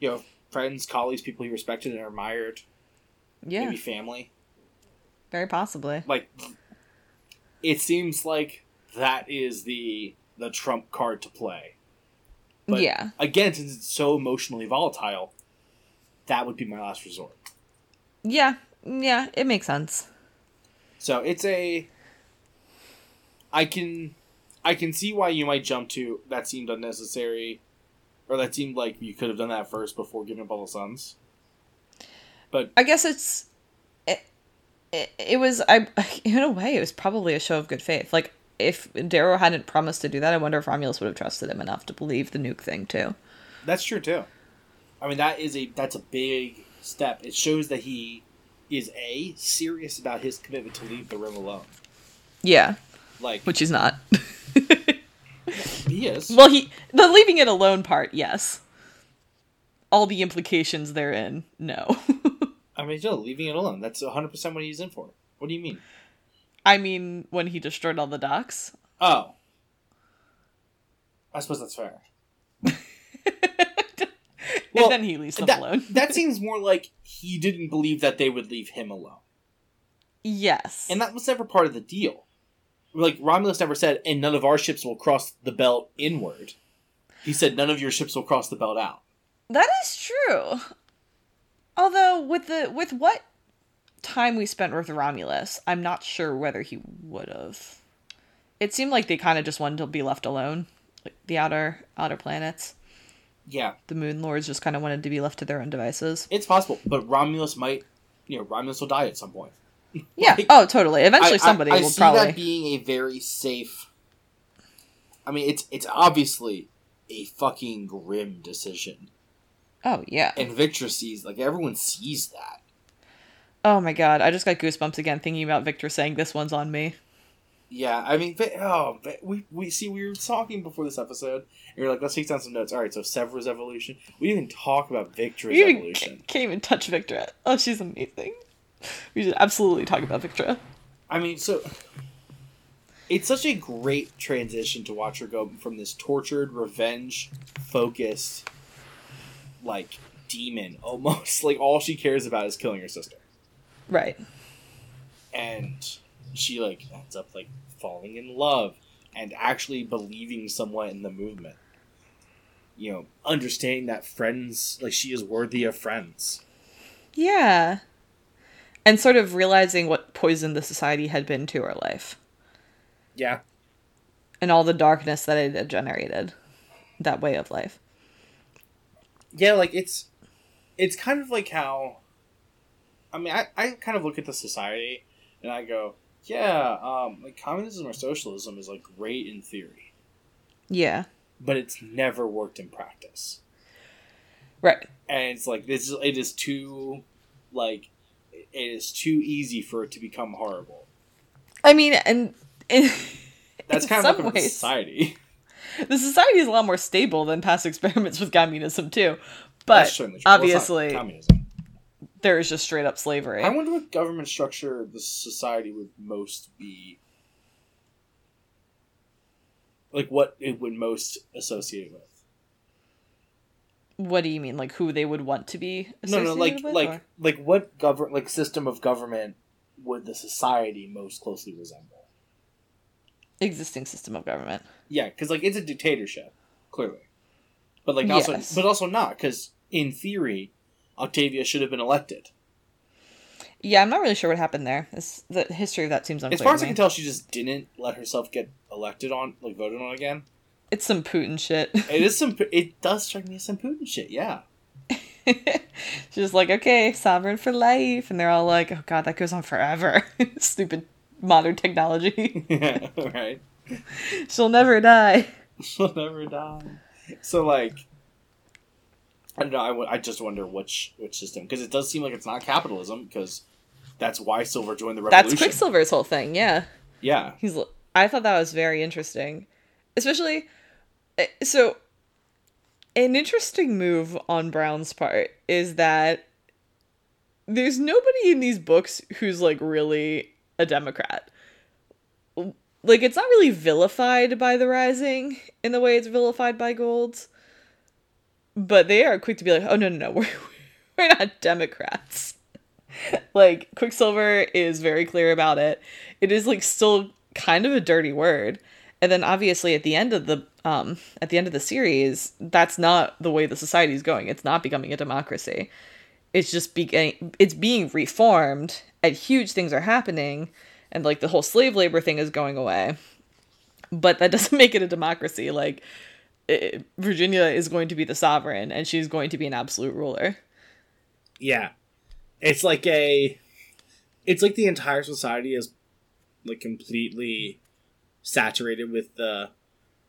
You know, friends, colleagues, people you respected and admired, Yeah, maybe family. very possibly. Like, it seems like that is the the trump card to play. But yeah, again, since it's so emotionally volatile, that would be my last resort. yeah, yeah. It makes sense. So it's a. I can, I can see why you might jump to that seemed unnecessary, or that seemed like you could have done that first before giving up all the sons. But I guess it's it, it, it was I [laughs] in a way it was probably a show of good faith. Like if Darrow hadn't promised to do that, I wonder if Romulus would have trusted him enough to believe the nuke thing too. that's true too. I mean, that is a that's a big step. It shows that he is a serious about his commitment to leave the rim alone. Yeah, Like which he's not. [laughs] he is. well, he the leaving it alone part, yes. All the implications therein, no. [laughs] I mean, still leaving it alone. That's hundred percent what he's in for. What do you mean? I mean, when he destroyed all the docks. Oh, I suppose that's fair. [laughs] Well, and then he leaves them that, alone. [laughs] that seems more like he didn't believe that they would leave him alone. yes. And that was never part of the deal. Like, Romulus never said, and none of our ships will cross the belt inward. He said, none of your ships will cross the belt out. That is true. Although with the with what time we spent with Romulus, I'm not sure whether he would have. It seemed like they kind of just wanted to be left alone like the outer outer planets. Yeah, The Moon Lords just kind of wanted to be left to their own devices. it's possible, but Romulus might, you know, Romulus will die at some point. Yeah. Like, oh, totally. Eventually, I- somebody I, I will see probably. that being a very safe. I mean, it's it's obviously a fucking grim decision, Oh yeah. and Victra sees like everyone sees that. Oh my god, I just got goosebumps again thinking about Victra saying this one's on me. Yeah, I mean, oh, we we see we were talking before this episode, and you're like, let's take down some notes. All right, so Sevro's evolution. We didn't even talk about Victra's evolution. can't, can't even touch Victra. Oh, she's amazing. We should absolutely talk about Victra. I mean, so it's such a great transition to watch her go from this tortured, revenge focused, like demon [laughs] almost. Like all she cares about is killing her sister, Right. and she like ends up like falling in love and actually believing somewhat in the movement. You know, understanding that friends like she is worthy of friends. Yeah. And sort of realizing what poison the society had been to her life Yeah, and all the darkness that it had generated. That way of life. yeah like it's it's kind of like how i mean i, I kind of look at the society and i go yeah um like communism or socialism is like great in theory Yeah. but it's never worked in practice Right. and it's like this is it is too like it is too easy for it to become horrible I mean, and in, [laughs] that's in kind of the ways, society [laughs] the society is a lot more stable than past experiments with communism too. But true. Well, obviously, communism there is just straight up slavery. i wonder what government structure the society would most be like what it would most associate with What do you mean? Like who they would want to be? no no like with, like or- like what govern like system of government would the society most closely resemble existing system of government. yeah because like it's a dictatorship clearly but like also Yes. but also not because in theory octavia should have been elected Yeah, I'm not really sure what happened there. This, the history of that seems unclear. as far as i can tell she just didn't let herself get elected on like voted on again it's some Putin shit. [laughs] it is some it does strike me as some putin shit yeah [laughs] She's like, okay, sovereign for life, and they're all like, oh god, that goes on forever. [laughs] Stupid modern technology. yeah right She'll never die. she'll never die so like I don't know. I, w- I just wonder which which system because it does seem like it's not capitalism because that's why Silver joined the revolution. That's Quicksilver's whole thing. Yeah, Yeah, he's. I thought that was very interesting, especially. Eh, So, an interesting move on Brown's part is that there's nobody in these books who's like really a Democrat. Like it's not really vilified by the Rising in the way it's vilified by Golds, but they are quick to be like, "Oh no, no, no, [laughs] we're we're not Democrats." [laughs] like Quicksilver is very clear about it. It is like still kind of a dirty word, and then obviously at the end of the um at the end of the series, that's not the way the society is going. It's not becoming a democracy it's just beginning it's being reformed and huge things are happening and like the whole slave labor thing is going away but that [laughs] doesn't make it a democracy like i virginia is going to be the sovereign and she's going to be an absolute ruler yeah. It's like a, it's like the entire society is like completely saturated with the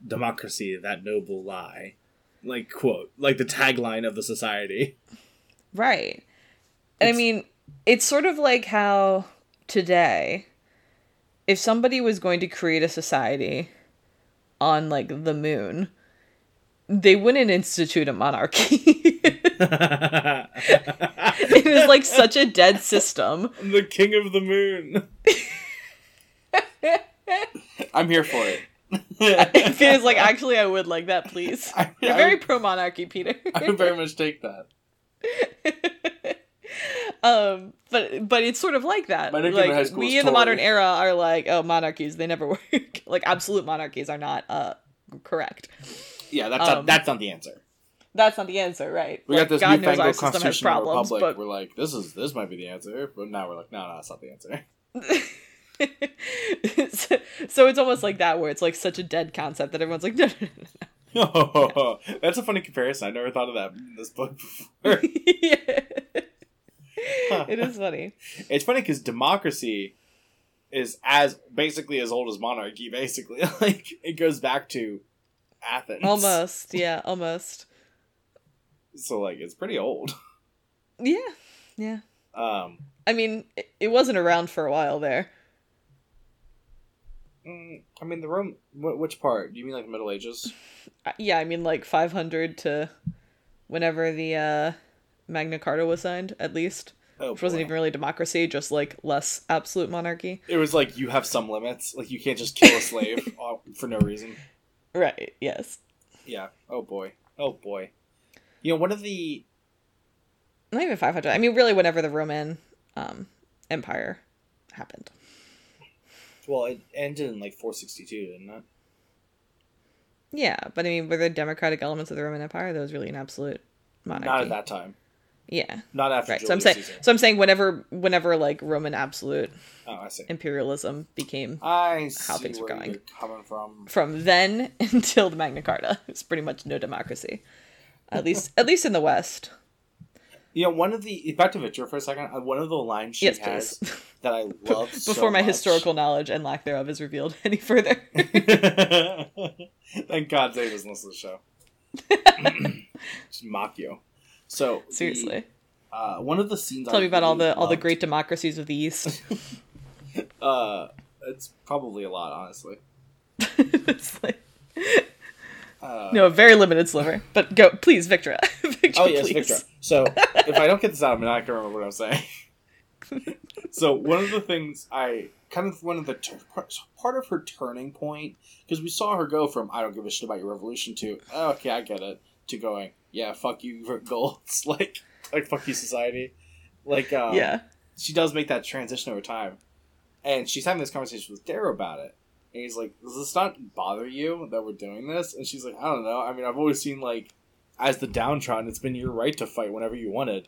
democracy, that noble lie, like quote, like the tagline of the society. right and i mean it's sort of like how today if somebody was going to create a society on like the moon they wouldn't institute a monarchy [laughs] it is like such a dead system. the king of the moon. [laughs] I'm here for it. [laughs] It feels like actually I would like that, please. I, You're I very pro monarchy, Peter. I would very much take that. [laughs] um, but but it's sort of like that. My nickname in high Like we in the modern era are like, oh, monarchies they never [laughs] work. like absolute monarchies are not uh correct. Yeah, that's Um, not, that's not the answer. That's not the answer, right? We Like, got this God knows our newfangled system has constitutional problems, republic. but We're like, this is this might be the answer, but now we're like, no, no, that's not the answer. So, [laughs] so it's almost like that where it's like such a dead concept that everyone's like no no no, no, Oh, [laughs] that's a funny comparison. I never thought of that in this book before. [laughs] yeah. it is funny it's funny because democracy is as basically as old as monarchy. Basically, like it goes back to Athens. almost yeah almost So like it's pretty old. yeah yeah Um, i mean it, it wasn't around for a while there mm, I mean the Rome. wh- Which part? Do you mean like the Middle Ages? Uh, yeah i mean like 500 to whenever the uh magna carta was signed at least Oh, which wasn't boy. even really democracy just like less absolute monarchy It was like you have some limits. Like you can't just kill a slave [laughs] uh, for no reason. right yes Yeah. Oh boy. Oh boy. You know, one of the not even 500 i mean really whenever the roman um empire happened well, it ended in like 462, didn't it? yeah but i mean were the democratic elements of the roman empire that was really an absolute monarchy Not at that time. yeah Not after. right so i'm saying Caesar. so i'm saying whenever whenever like roman absolute Oh, I see. imperialism became I see how things were going. coming from. from then [laughs] until the magna carta it's pretty much no democracy at least at least in the west You know, one of the back to Victra for a second. uh, One of the lines she yes has [laughs] that I love so before my much- historical knowledge and lack thereof is revealed [laughs] any further [laughs] Thank God Zay doesn't listen to the show. [coughs] Just mock you. So the, seriously uh, one of the scenes. tell I me about all really the all the great democracies of the east [laughs] Uh, it's probably a lot, honestly. it's like Uh, no a very limited sliver but go please Victra Victra Oh yes, please. Victra. So if I don't get this out, I'm not gonna remember what I'm saying. So one of the things I kind of one of the tur- part- of her turning point because we saw her go from I don't give a shit about your revolution to "Oh, okay I get it to going yeah fuck you [laughs] golds [laughs] like like fuck you society. Like um, yeah. she does make that transition over time. And she's having this conversation with Darrow about it. And he's like does this not bother you that we're doing this? And she's like I don't know. I mean I've always seen like as the downtrodden it's been your right to fight whenever you wanted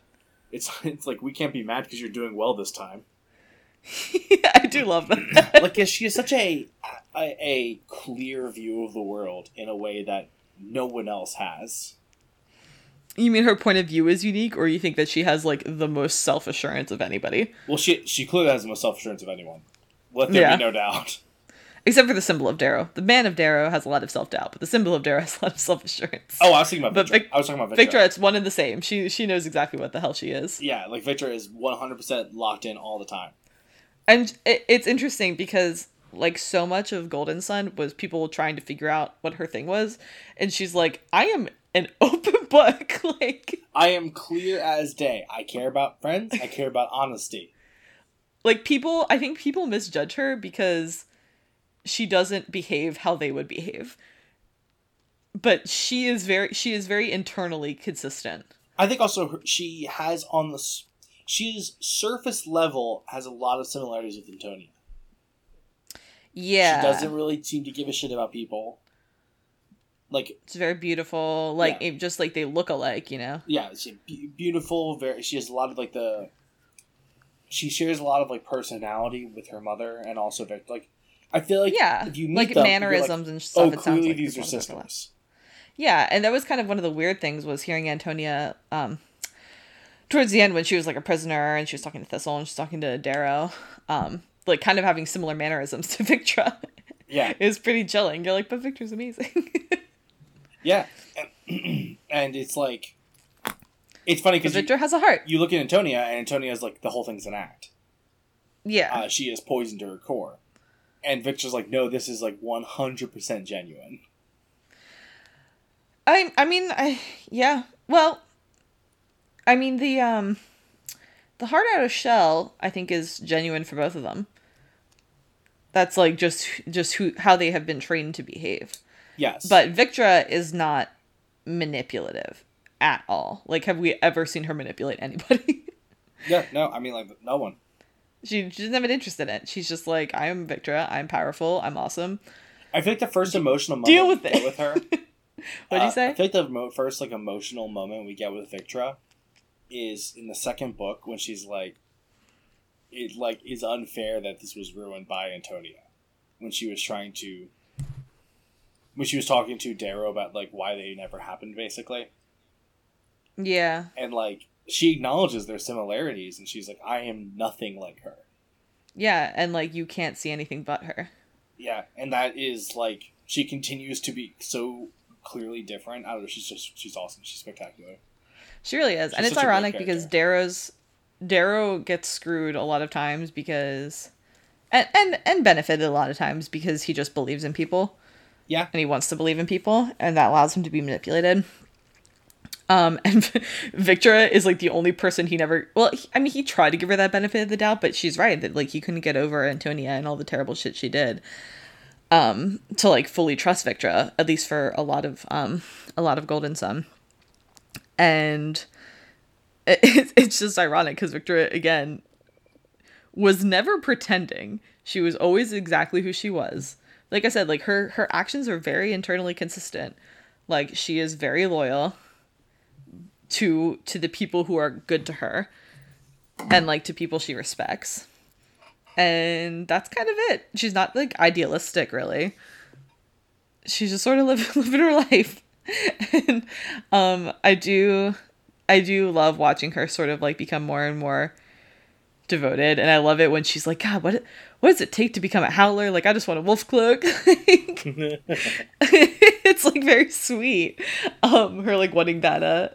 it's [laughs] it's like we can't be mad because you're doing well this time. [laughs] I do love that. [laughs] Like she has such a, a a clear view of the world in a way that no one else has. You mean her point of view is unique or you think that she has like the most self-assurance of anybody? Well she she clearly has the most self-assurance of anyone. Let there Yeah. be no doubt except for the symbol of darrow the man of darrow has a lot of self-doubt but the symbol of darrow [laughs] has a lot of self-assurance oh I was thinking about But Victra Vic- I was talking about Victra. it's one and the same she she knows exactly what the hell she is Yeah, like Victra is 100% locked in all the time. and it, it's interesting because like so much of Golden Son was people trying to figure out what her thing was and she's like i am an [laughs] open book [laughs] like I am clear as day. I care about friends. I care about honesty. like people i think people misjudge her because she doesn't behave how they would behave but she is very she is very internally consistent I think also her, she has on the she's surface level has a lot of similarities with Antonia. yeah She doesn't really seem to give a shit about people. Like it's very beautiful like Yeah. it, just like they look alike you know yeah, she's beautiful. Very she has a lot of like the. She shares a lot of like personality with her mother and also Victra. Like I feel like yeah if you meet like them, mannerisms and oh stuff it sounds clearly like these are sisters. Yeah, and that was kind of one of the weird things was hearing Antonia um towards the end when she was like a prisoner and she was talking to Thistle and she's talking to Darrow, um, like kind of having similar mannerisms [laughs] to Victra. Yeah, it was pretty chilling. You're like, but Victra's amazing. [laughs] Yeah, [clears throat] and it's like it's funny Because because you, Victra has a heart. you look at Antonia, and Antonia's like the whole thing's an act. Yeah. Uh, she is poisoned to her core, and Victra's like, no, this is like one hundred percent genuine. I I mean I yeah. Well I mean the um the heart out of shell I think is genuine for both of them. That's like just just who how they have been trained to behave. Yes, But Victra is not manipulative at all. Like have we ever seen her manipulate anybody? [laughs] yeah, no, I mean like no one. She, she doesn't have an interest in it. She's just like, I am Victra, I'm powerful, I'm awesome. I feel like the first emotional moment Deal we with get it. with her. [laughs] What'd uh, you say? I feel like the mo- first like emotional moment we get with Victra is in the second book when she's like, it like is unfair that this was ruined by Antonia when she was trying to when she was talking to Darrow about like why they never happened basically. Yeah. And like she acknowledges their similarities and she's like I am nothing like her. Yeah, and like you can't see anything but her. Yeah, and that is like she continues to be so clearly different. I don't know, she's just she's awesome. She's spectacular. She really is. She's and it's such a great ironic because. Darrow's Darrow gets screwed a lot of times because and, and and benefited a lot of times because he just believes in people. Yeah. And he wants to believe in people and that allows him to be manipulated. Um [laughs] and Victra is like the only person he never well he, I mean he tried to give her that benefit of the doubt but she's right that like he couldn't get over Antonia and all the terrible shit she did um to like fully trust Victra at least for a lot of um a lot of Golden Son. And [laughs] it, it's just ironic because Victra again was never pretending. She was always exactly who she was. Like I said, like her her actions are very internally consistent. Like she is very loyal to to the people who are good to her and like to people she respects. And that's kind of it. She's not like idealistic really. She's just sort of live, [laughs] living her life. [laughs] and um I do I do love watching her sort of like become more and more devoted and I love it when she's like god what what does it take to become a howler like I just want a wolf cloak [laughs] it's like very sweet um her like wanting that uh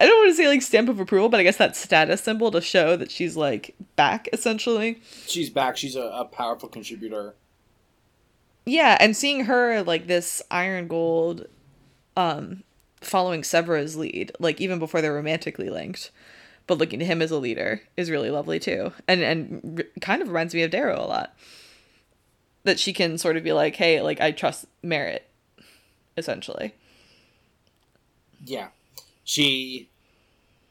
I don't want to say like stamp of approval but I guess that status symbol to show that she's like back essentially. She's back. She's a, a powerful contributor. yeah and seeing her like this iron gold um following Sevro's lead like even before they're romantically linked but looking to him as a leader is really lovely too. And and r- kind of reminds me of Darrow a lot. That she can sort of be like hey like I trust Merit essentially. Yeah, she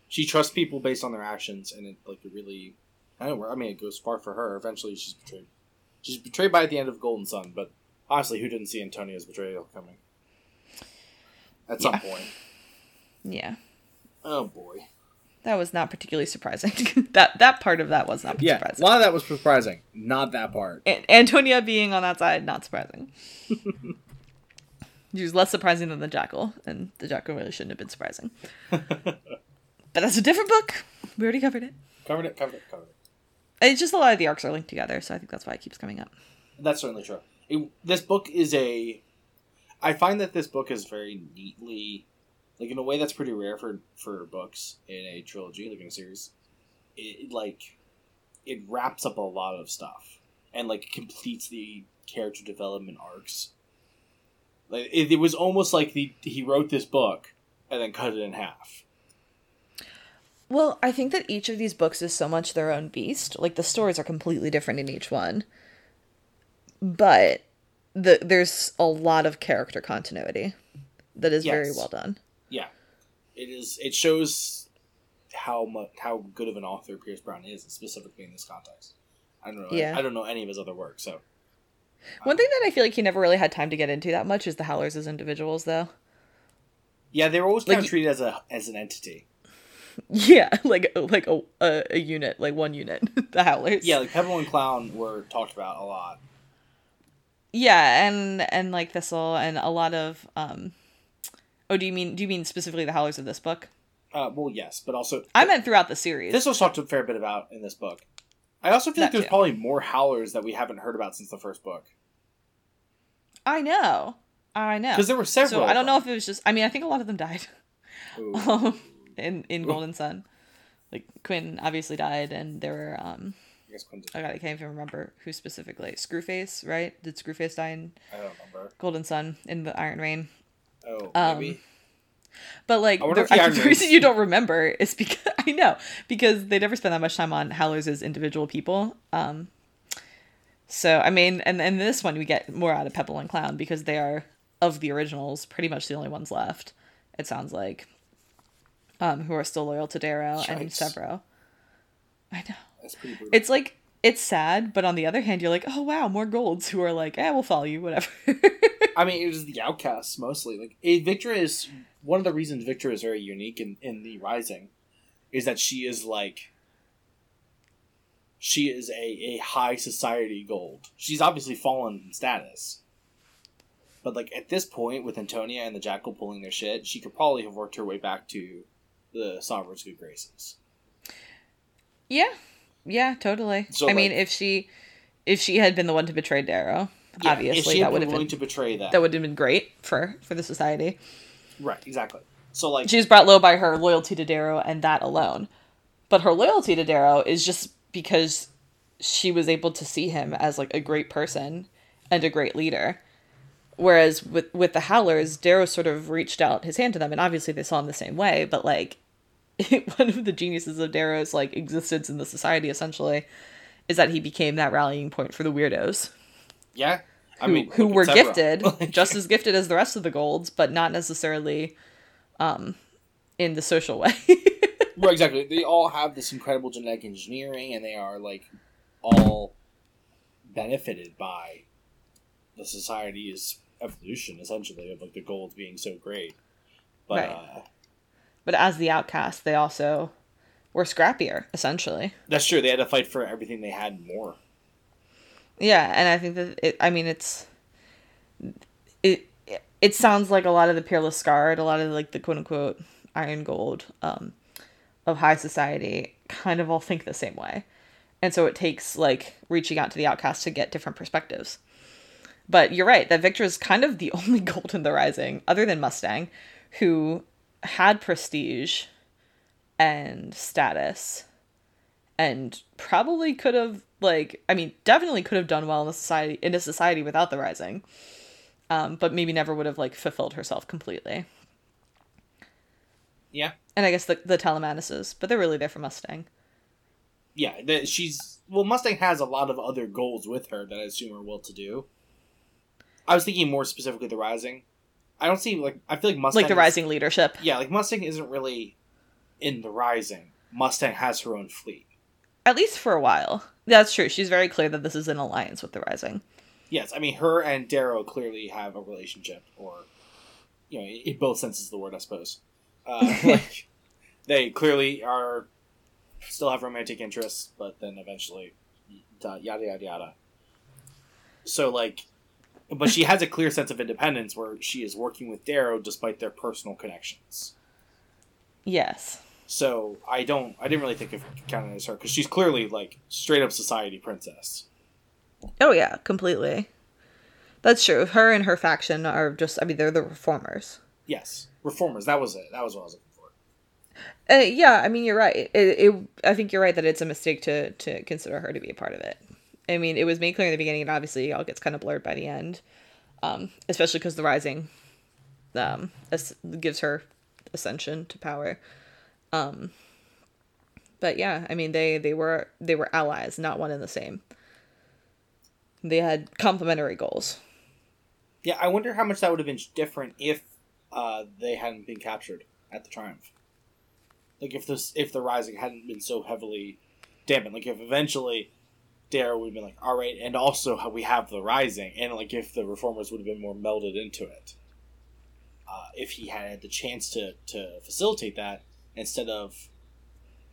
she trusts people based on their actions, and it like it really. I don't know. I mean, it goes far for her. Eventually, she's betrayed. She's betrayed by at the end of Golden Son, but honestly, who didn't see Antonia's betrayal coming? At some Yeah. point. yeah Oh boy. that was not particularly surprising [laughs] that that part of that was not Yeah, a lot of that was surprising. Not that part. An- Antonia being on that side, not surprising. [laughs] she was less surprising than the Jackal, and the Jackal really shouldn't have been surprising. [laughs] but that's a different book. We already covered it. Covered it. Covered it. Covered it. It's just a lot of the arcs are linked together, so I think that's why it keeps coming up. That's certainly true. It, this book is a. I find that this book is very neatly, like in a way that's pretty rare for for books in a trilogy, like in a series. It like, it wraps up a lot of stuff and like completes the character development arcs. Like it, it was almost like the he wrote this book and then cut it in half. Well, I think that each of these books is so much their own beast. Like the stories are completely different in each one, but the there's a lot of character continuity that is very well done. Yeah, it is. It shows how much how good of an author Pierce Brown is, specifically in this context. I don't know. Yeah. I, don't know any of his other work, so One thing that I feel like he never really had time to get into that much is the Howlers as individuals, though. yeah, they were always kind Like of treated as a as an entity. [laughs] Yeah, like like a a, a unit, like one unit, [laughs] the Howlers. Yeah, like Pebble and Clown were talked about a lot. yeah, and and like Thistle and a lot of um. Oh, do you mean do you mean specifically the Howlers of this book? Uh, well, yes, but also I meant throughout the series. this was talked a fair bit about in this book. I also feel like there's too. probably more howlers that we haven't heard about since the first book I know, I know. because there were several. So I don't know if it was just. I mean, I think a lot of them died [laughs] um, in in [laughs] Golden Son. Like Quinn obviously died, and there were um. I guess Oh god, I can't even remember who specifically. Screwface, right? Did Screwface die in I don't remember. Golden Son in the Iron Rain? Oh, Um, maybe. But like, the, I the reason you don't remember is because [laughs] I know because they never spend that much time on Howlers as individual people. Um, so I mean, and and this one we get more out of Pebble and Clown because they are of the originals pretty much the only ones left. It sounds like, um, who are still loyal to Darrow and. Sevro. I know it's like it's sad, but on the other hand, you're like, oh wow, more golds who are like, eh, we'll follow you, whatever. [laughs] I mean, it was the outcasts mostly. Like Victra is one of the reasons Victra is very unique in, in the Rising, is that she is like she is a, a high society gold. She's obviously fallen in status. But like at this point, with Antonia and the Jackal pulling their shit, she could probably have worked her way back to the Sovereign's good graces. Yeah, yeah, totally. So, I mean, if she if she had been the one to betray Darrow, Yeah, obviously that would been have willing been to betray that. that would have been great for for the society. right, exactly. So like, She's brought low by her loyalty to Darrow and that alone. But her loyalty to Darrow is just because she was able to see him as like a great person and a great leader. Whereas with with the Howlers, Darrow sort of reached out his hand to them, and obviously they saw him the same way. But like, [laughs] one of the geniuses of Darrow's like existence in the society essentially is that he became that rallying point for the weirdos yeah, I who, mean, who were gifted, [laughs] just as gifted as the rest of the golds, but not necessarily um, in the social way. [laughs] Right, exactly. They all have this incredible genetic engineering, and they are like all benefited by the society's evolution, essentially, of like the gold being so great. But Right. uh, but as the outcast, they also were scrappier, essentially. that's true. They had to fight for everything they had more. Yeah, and I think that it. I mean, it's it. It sounds like a lot of the peerless scarred, a lot of like the quote unquote iron gold um, of high society, kind of all think the same way, and so it takes like reaching out to the outcast to get different perspectives. But you're right that Victra is kind of the [laughs] only gold in the rising, other than Mustang, who had prestige and status and probably could have like I mean definitely could have done well in the society in a society without the rising. Um, but maybe never would have like fulfilled herself completely. Yeah, And I guess the the Telemanuses, but they're really there for Mustang. yeah. The, she's well. Mustang has a lot of other goals with her that I assume are well to do. I was thinking more specifically the rising. I don't see like I feel like Mustang like the is- rising leadership. Yeah, like Mustang isn't really in the rising. Mustang has her own fleet. At least for a while. That's true. She's very clear that this is an alliance with the rising. Yes, I mean her and Darrow clearly have a relationship, or you know, in both senses of the word, I suppose. Uh, [laughs] like they clearly are still have romantic interests, but then eventually, yada yada yada. So like, but she has a clear sense of independence where she is working with Darrow despite their personal connections. Yes. So I don't, I didn't really think of counting as her because she's clearly like straight up society princess. Oh yeah, completely. That's true. Her and her faction are just I mean they're the reformers. Yes, reformers. That was it. That was what I was looking for. Uh, yeah, I mean you're right. It, it I think you're right that it's a mistake to to consider her to be a part of it. I mean, it was made clear in the beginning, and obviously it all gets kind of blurred by the end, um, especially because the rising um, gives her ascension to power. Um, but yeah, I mean they they were they were allies, not one and the same. They had complementary goals. Yeah, I wonder how much that would have been different if uh, they hadn't been captured at the Triumph. Like if this, if the Rising hadn't been so heavily dampened, like if eventually Darrow would have been like, all right, and also how we have the Rising, and like if the Reformers would have been more melded into it. Uh, if he had the chance to to facilitate that instead of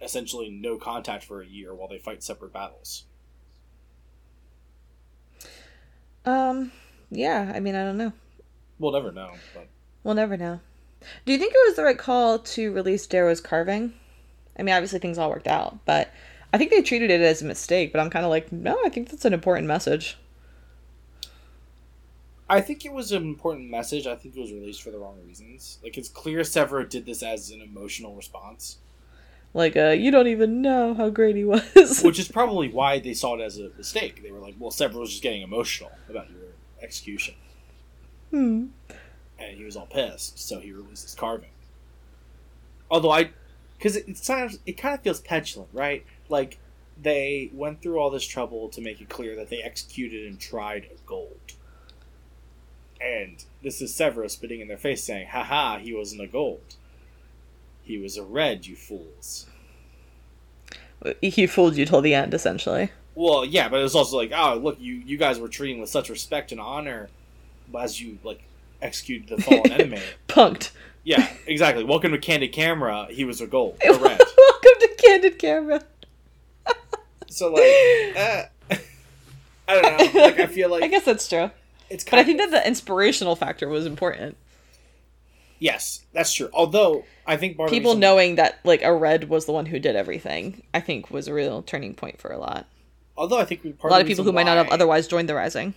essentially no contact for a year while they fight separate battles. Um, yeah, I mean I don't know. We'll never know, but We'll never know. Do you think it was the right call to release Darrow's carving? I mean, obviously things all worked out, but I think they treated it as a mistake. But I'm kind of like, no, I think that's an important message. I think it was an important message. I think it was released for the wrong reasons. Like it's clear Sevro did this as an emotional response, Like, uh, you don't even know how great he was. which is probably why they saw it as a mistake. They were like, "Well, Sevro was just getting emotional about your execution, hmm. and he was all pissed, so he released his carving." Although I, because it, it it kind of feels petulant, right? Like they went through all this trouble to make it clear that they executed and tried a gold. And this is Sevro's spitting in their face saying, haha, he wasn't a gold. He was a red, you fools. He fooled you till the end, essentially. Well, yeah, but it was also like, oh, look, you, you guys were treating with such respect and honor as you, like, executed the fallen [laughs] enemy. Punked. Yeah, exactly. Welcome to Candid Camera. He was a gold. A [laughs] red. Welcome to Candid Camera. So like, uh, [laughs] I don't know. Like I feel [laughs] like I guess that's true. it's But I think that the inspirational factor was important. yes, that's true. Although I think People reason- knowing that like a red was the one who did everything, I think was a real turning point for a lot. Although I think part A lot of people who might not have otherwise joined the Rising.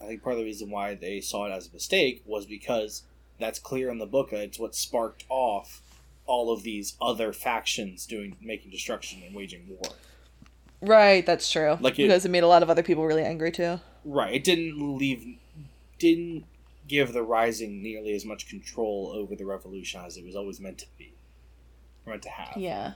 I think part of the reason why they saw it as a mistake was because that's clear in the book. It's what sparked off all of these other factions doing making destruction and waging war. Right, that's true. Like it- because it made a lot of other people really angry too. Right. It didn't leave didn't give the rising nearly as much control over the revolution as it was always meant to be. Meant to have. Yeah.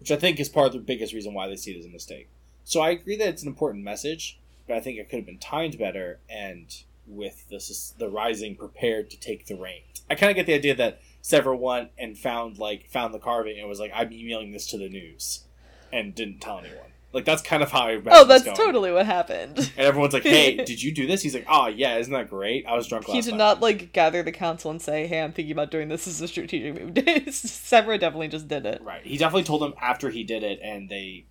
Which I think is part of the biggest reason why they see it as a mistake. So I agree that it's an important message, but I think it could have been timed better and with the the rising prepared to take the reins. I kind of get the idea that Sevro went and found like found the carving and was like, "I'm emailing this to the news," and didn't tell anyone. Like that's kind of how I. imagine Oh, that's going. totally what happened. And everyone's like, "Hey, [laughs] did you do this?" He's like, "Oh yeah, isn't that great? I was drunk last he did night." not like gather the council and say, "Hey, I'm thinking about doing this as a strategic move." [laughs] Sevro definitely just did it. Right. He definitely told them after he did it, and they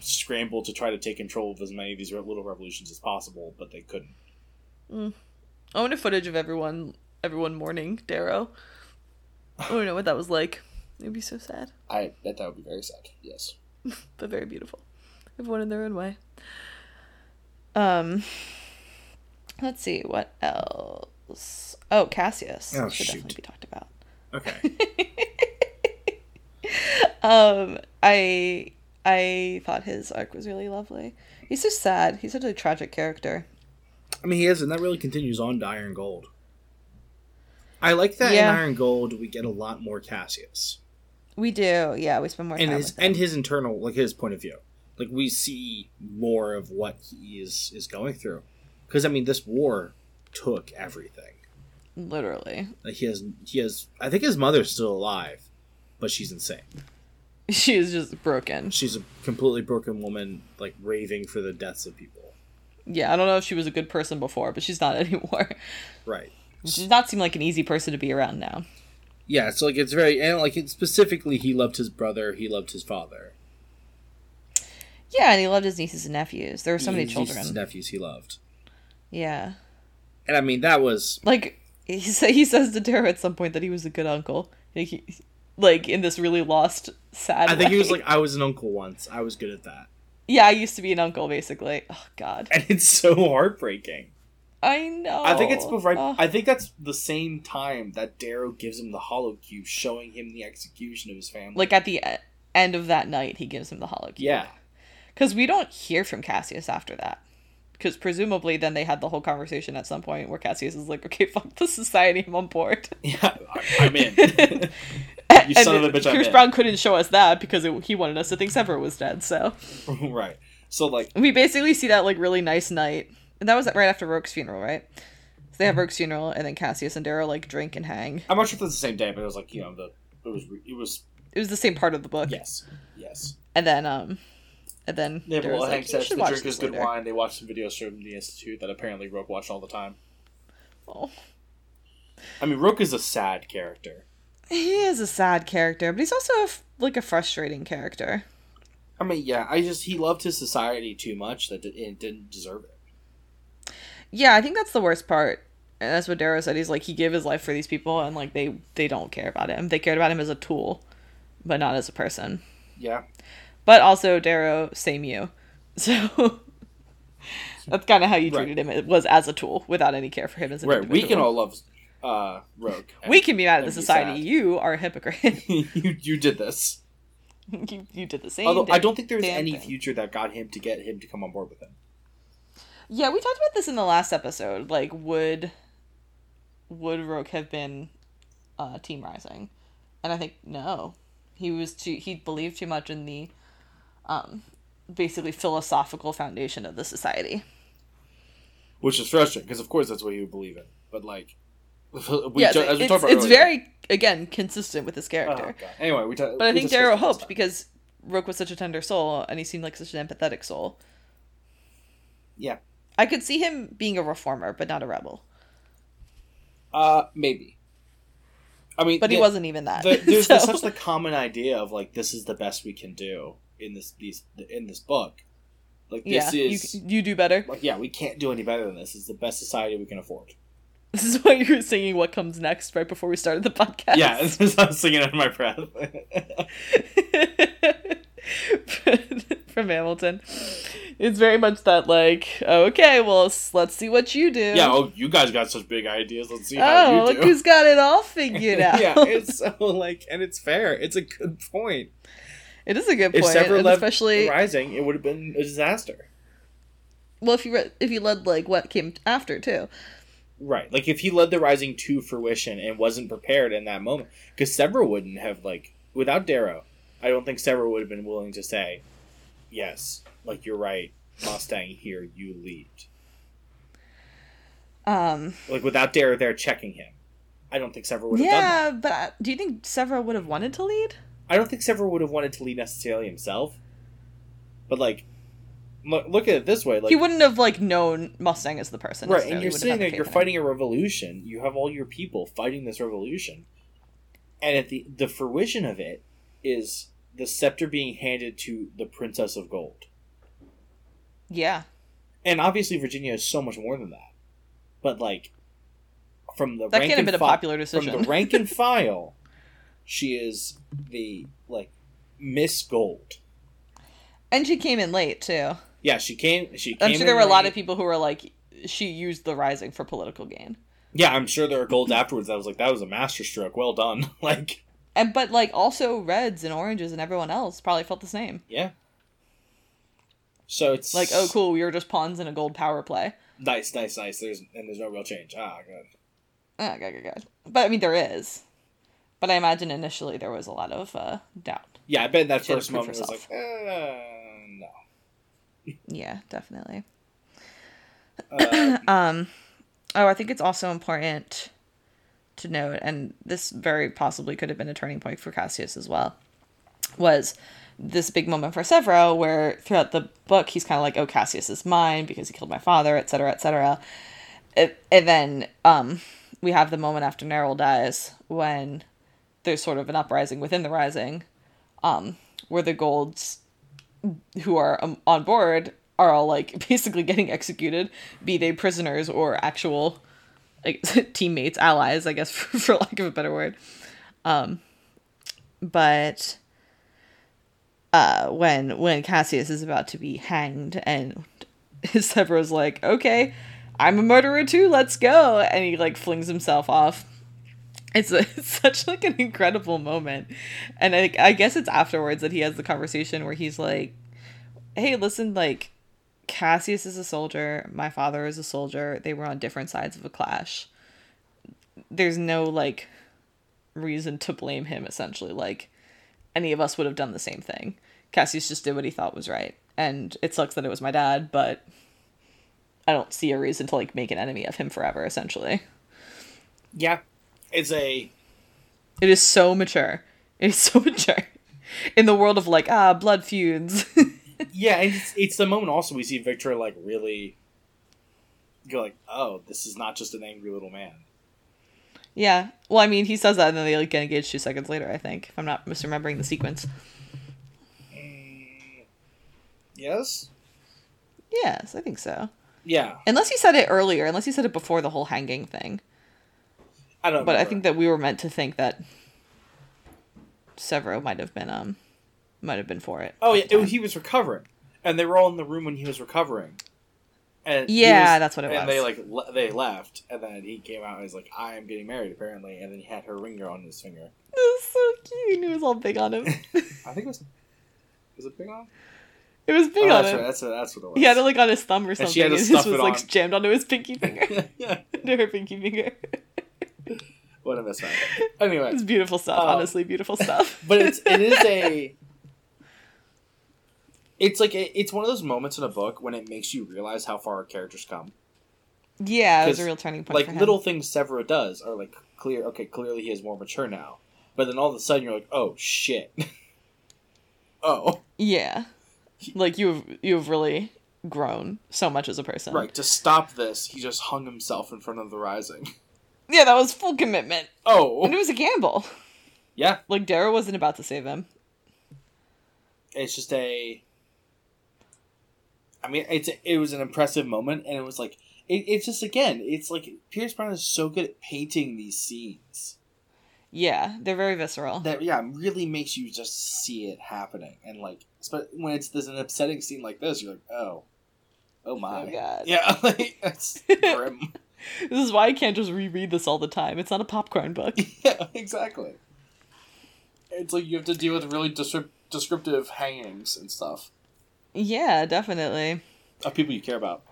scrambled to try to take control of as many of these little revolutions as possible, but they couldn't. Mm. I want a footage of everyone, everyone mourning Darrow. I don't know what that was like. It'd be so sad, I bet that would be very sad. Yes. [laughs] but very beautiful. Everyone in their own way. Um, let's see what else. Oh, Cassius Oh, should shoot. definitely be talked about. Okay. [laughs] Um, I I thought his arc was really lovely. He's so sad. He's such a tragic character. I mean, he is, and that really continues on to Iron Gold. I like that Yeah. in Iron Gold we get a lot more Cassius We do, yeah. We spend more and time his with him. and his internal like his point of view. Like we see more of what he is is going through, because I mean this war took everything. literally. Like he has he has I think his mother's still alive, but she's insane. [laughs] She is just broken. She's a completely broken woman, like raving for the deaths of people. Yeah, I don't know if she was a good person before, but she's not [laughs] anymore. Right. She does not seem like an easy person to be around now. Yeah, so like it's very and like specifically he loved his brother, he loved his father. Yeah, and he loved his nieces and nephews. There were so many His nieces children. and nephews he loved. Yeah, And I mean that was like he [laughs] sa- he says to Darrow at some point that he was a good uncle. Like, he, like in this really lost, sad. I think he was like I was an uncle once. I was good at that. yeah, I used to be an uncle, basically. Oh God, And it's so heartbreaking. I know. I think it's right. Oh. I think that's the same time that Darrow gives him the hollow cube, showing him the execution of his family. like at the end of that night, he gives him the hollow cube. yeah, Because we don't hear from Cassius after that. Because presumably then they had the whole conversation at some point where Cassius is like, okay, fuck the society, I'm on board. [laughs] yeah, I- I'm in. [laughs] you son of a bitch, Pierce. Brown couldn't show us that because it, he wanted us to think Sevro was dead. So [laughs] right. So like, we basically see that like really nice night. And that was right after Roque's funeral, right? So they have Roque's funeral and then Cassius and Darrow like drink and hang. I'm not sure if it's the same day, but it was like you know the it was it was It was the same part of the book. yes yes. And then um and then Yeah, well, like, Hank says the drink is good later." wine. They watched some videos from the institute that apparently Roque watched all the time. Oh. I mean, Roque is a sad character. He is a sad character, but he's also a f- like a frustrating character. I mean, yeah, I just he loved his society too much that it it didn't deserve it. Yeah, I think that's the worst part. And that's what Darrow said. He's like he gave his life for these people, and like they they don't care about him. They cared about him as a tool, but not as a person. Yeah, But also Darrow, same you. [laughs] So that's kind of how you Right. treated him. It was as a tool, without any care for him as an right. We can all love uh, Roque. [laughs] we can be mad at the society. You are a hypocrite. [laughs] you you did this. you, you did the same. Although I don't think there's any thing. future that got him to get him to come on board with him. Yeah, we talked about this in the last episode. Like, would would Roque have been uh, Team Rising? And I think no. He was too. He believed too much in the, um, basically philosophical foundation of the society. Which is frustrating because, of course, that's what he would believe in. But like, [laughs] we yeah, ju- it's, about it's earlier- very again consistent with his Oh, character. God. Anyway, we. ta- But I think Darrow hoped because Roque was such a tender soul and he seemed like such an empathetic soul. Yeah. I could see him being a reformer, but not a rebel. Uh, maybe. I mean, But he wasn't even that. the, there's [laughs] so- such the common idea of like this is the best we can do in this these in this book Like this you, is you do better. like yeah, we can't do any better than this. It's the best society we can afford. [laughs] This is why you were singing "What Comes Next" right before we started the podcast. Yeah, it's just I'm singing under my breath. [laughs] from Hamilton. It's very much that like, okay, well, let's see what you do. yeah, oh, you guys got such big ideas. Let's see how oh, you look who's got it all figured [laughs] out. yeah, it's so like, and it's fair. It's a good point. It is a good If point, Sevro and led especially Rising, it would have been a disaster. well if you read, if you led like what came after too. Right. Like if he led the Rising to fruition and wasn't prepared in that moment, because Sevro wouldn't have like without Darrow, I don't think Sevro would have been willing to say, "Yes, like you're right, Mustang. Here, you lead." Um, Like without Darrow there checking him, I don't think Sevro would have done that. yeah, but uh, do you think Sevro would have wanted to lead? I don't think Sevro would have wanted to lead necessarily himself, but like, look, look at it this way: like he wouldn't have like known Mustang as the person. right, and you're sitting there, you're fighting a revolution. You have all your people fighting this revolution, and at the the fruition of it is the scepter being handed to the Princess of Gold. Yeah, And obviously, Virginia is so much more than that. But like, from the that rank can't have been a fi- popular from the rank and [laughs] file, she is the like Miss Gold. and she came in late too. Yeah, she came. She. I'm came sure there were a lot of people who were like, she used the rising for political gain. Yeah, I'm sure there were golds afterwards. I was like that was a masterstroke. Well done. [laughs] like, And but like also reds and oranges and everyone else probably felt the same. yeah. So it's Like, oh cool, we were just pawns in a gold power play. Nice, nice, nice. There's and there's no real change. Ah, good. Ah, good, good, good. But I mean, there is. But I imagine initially there was a lot of uh, doubt. Yeah, I bet that She first moment was like, herself. uh, no. Yeah, definitely. Uh, [coughs] Um, oh, I think it's also important to note, and this very possibly could have been a turning point for Cassius as well, was this big moment for Sevro where throughout the book he's kind of like, oh, Cassius is mine because he killed my father, etc., etc. And and then um, we have the moment after Narol dies when there's sort of an uprising within the Rising, um, where the Golds who are um, on board are all like [laughs] basically getting executed, be they prisoners or actual like [laughs] teammates, allies, I guess [laughs] for, for lack of a better word. Um, but uh, when when Cassius is about to be hanged and Sevro's like, okay, I'm a murderer too, let's go, and he like flings himself off. It's, a, [laughs] it's such like an incredible moment, and I, I guess it's afterwards that he has the conversation where he's like, "Hey, listen, like Cassius is a soldier, my father is a soldier. They were on different sides of a clash. There's no like reason to blame him essentially. Like any of us would have done the same thing. Cassius just did what he thought was right. And it sucks that it was my dad, but I don't see a reason to like make an enemy of him forever essentially. yeah, it's a It is so mature. It is [laughs] so mature. In the world of like ah blood feuds. [laughs] yeah, and it's, it's the moment also we see Victra like really go like, oh, this is not just an angry little man. Yeah. Well, I mean, he says that and then they like get engaged two seconds later, I think, if I'm not misremembering the sequence. Mm, yes. Yes, I think so. Yeah, Unless he said it earlier, unless he said it before the whole hanging thing. I don't. But I think that we were meant to think that Sevro might have been um might have been for it. Oh yeah, it, he was recovering, and they were all in the room when he was recovering. And Yeah, was- that's what it and was. And they like le- they left, and then he came out and he's like, "I am getting married," apparently, and then he had her ringer on his finger. [laughs] It was so cute. and It was all big on him. [laughs] I think it was. Was it big on? it was big oh, on that's him. right. That's that's what it was. He had it like on his thumb or And something. she had to and it stuff just was it like jammed onto his pinky finger. [laughs] yeah. to her pinky finger. What a mismatch. Anyway, It's beautiful stuff, Um, honestly, beautiful stuff. [laughs] but it's it is a. [laughs] It's like a, it's one of those moments in a book when it makes you realize how far our characters come. yeah, it was a 'cause, real turning point. like for him. little things Sevro does are like clear. Okay, clearly he is more mature now. But then all of a sudden you're like, oh shit. [laughs] oh, Yeah, like you've you've really grown so much as a person. right. To stop this, he just hung himself in front of the rising. Yeah, that was full commitment, Oh. and it was a gamble. yeah. Like Darrow wasn't about to save him. It's just a. I mean, it's it was an impressive moment, and it was like it, it's just again, it's like Pierce Brown is so good at painting these scenes Yeah, they're very visceral. that yeah really makes you just see it happening, and like but when it's there's an upsetting scene like this, you're like, oh, oh my, Oh, God. yeah, [laughs] like it's [laughs] grim. [laughs] This is why I can't just reread this all the time. It's not a popcorn book. [laughs] yeah, exactly. It's like you have to deal with really descrip- descriptive hangings and stuff yeah, definitely. of people you care about.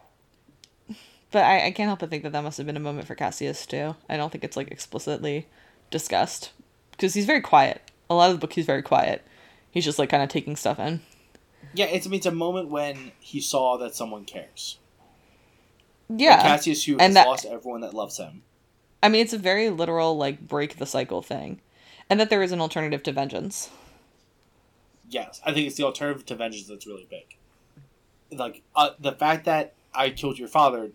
But I, I can't help but think that that must have been a moment for Cassius too. I don't think it's like explicitly discussed because he's very quiet. A lot of the book he's very quiet. He's just like kind of taking stuff in. Yeah, it's I mean, it's a moment when he saw that someone cares. Yeah, Cassius, who and has that- lost everyone that loves him. I mean it's a very literal like break the cycle thing, and that there is an alternative to vengeance. Yes, I think it's the alternative to vengeance that's really big. Like uh, the fact that I killed your father,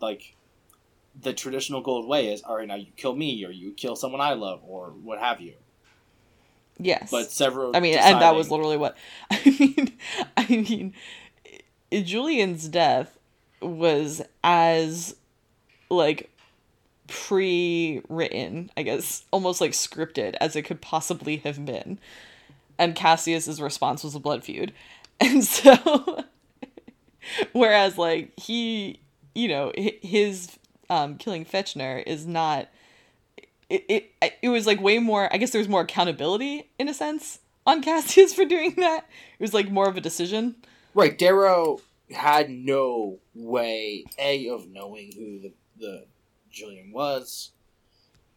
like the traditional gold way is, all right, now you kill me or you kill someone I love or what have you. Yes, But several. I mean, and that was literally what [laughs] I mean. I mean, Julian's death was as like pre-written, I guess, almost like scripted as it could possibly have been. And Cassius's response was a blood feud, [laughs] and so, [laughs] whereas like he, you know, his um, killing Fitchner is not it, it it was like way more i guess there was more accountability in a sense on [laughs] cassius for doing that. It was like more of a decision. Right, Darrow had no way a of knowing who the the Julian was,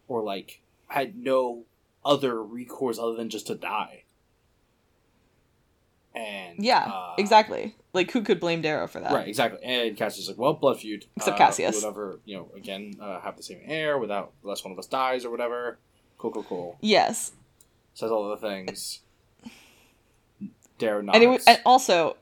or like had no other recourse other than just to die. And yeah uh, exactly like who could blame darrow for that Right, exactly. And Cassius is like, well, blood feud. Except uh, Cassius. never, you know, again, uh, have the same heir without unless one of us dies or whatever. Cool, cool, cool. yes Says all the things. Darrow nods. and it and also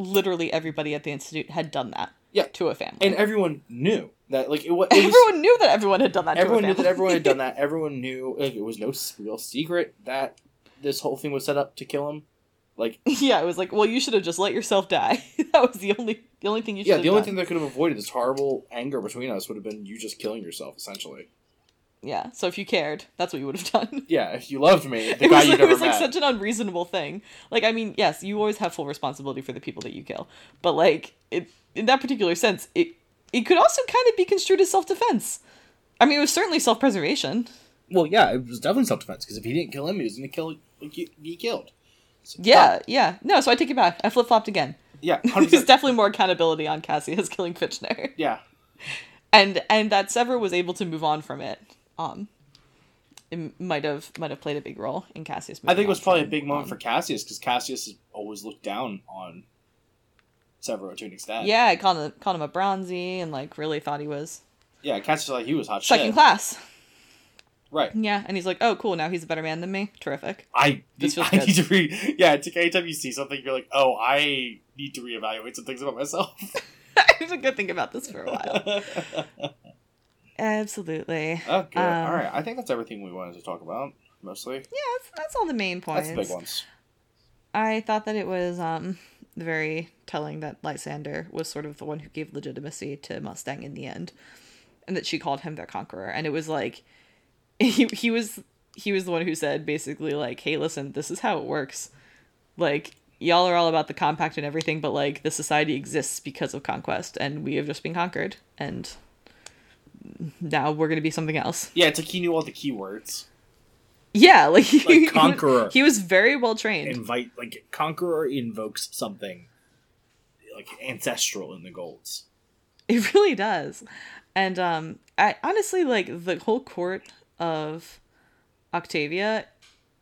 literally everybody at the institute had done that Yeah. to a family and everyone knew that, like, it, wa- it [laughs] was. everyone knew that everyone had done that everyone knew that everyone had done [laughs] that. Everyone knew like, it was no real secret that this whole thing was set up to kill him. Like, yeah it was like well you should have just let yourself die [laughs] that was the only the only thing you should yeah, the only done. thing that could have avoided this horrible anger between us would have been you just killing yourself, essentially. Yeah so if you cared that's what you would have [laughs] done Yeah, if you loved me, the it guy was, you it never was met. like such an unreasonable thing. Like, I mean, yes, you always have full responsibility for the people that you kill, but like, it in that particular sense, it it could also kind of be construed as self defense. I mean, it was certainly self preservation. Well, yeah, it was definitely self defense because if he didn't kill him, he was going to kill be killed. So, Yeah, yeah. No, so I take it back. I flip flopped again. yeah, [laughs] There's definitely more accountability on Cassius [laughs] killing Fitchner, yeah, and and that Sevro was able to move on from it. Um, it might have might have played a big role in Cassius. I think it was probably a big moment um, for Cassius because Cassius has always looked down on Sevro to an extent. Yeah, I called him called him a bronzy and like really thought he was yeah, Cassius like he was hot second shit. class. Right. Yeah, and he's like, "Oh, cool. Now he's a better man than me. Terrific." I This feels I good. need to re yeah. It's like anytime you see something, you're like, oh, I need to reevaluate some things about myself. [laughs] I was like, "Good think about this for a while." [laughs] Absolutely. oh, good. Um, All right. I think that's everything we wanted to talk about. Mostly. Yeah, that's, that's all the main points. That's the big ones. I thought that it was um very telling that Lysander was sort of the one who gave legitimacy to Mustang in the end, and that she called him their conqueror. And it was like, [laughs] he he was he was the one who said basically like, "Hey, listen, this is how it works. Like, y'all are all about the compact and everything, but like the society exists because of conquest, and we have just been conquered, and now we're gonna be something else." Yeah, it's like he knew all the keywords. Yeah, like, he, [laughs] he was- conqueror. He was very well trained. Invite like conqueror invokes something like ancestral in the golds. It really does. And um I honestly like the whole court of Octavia,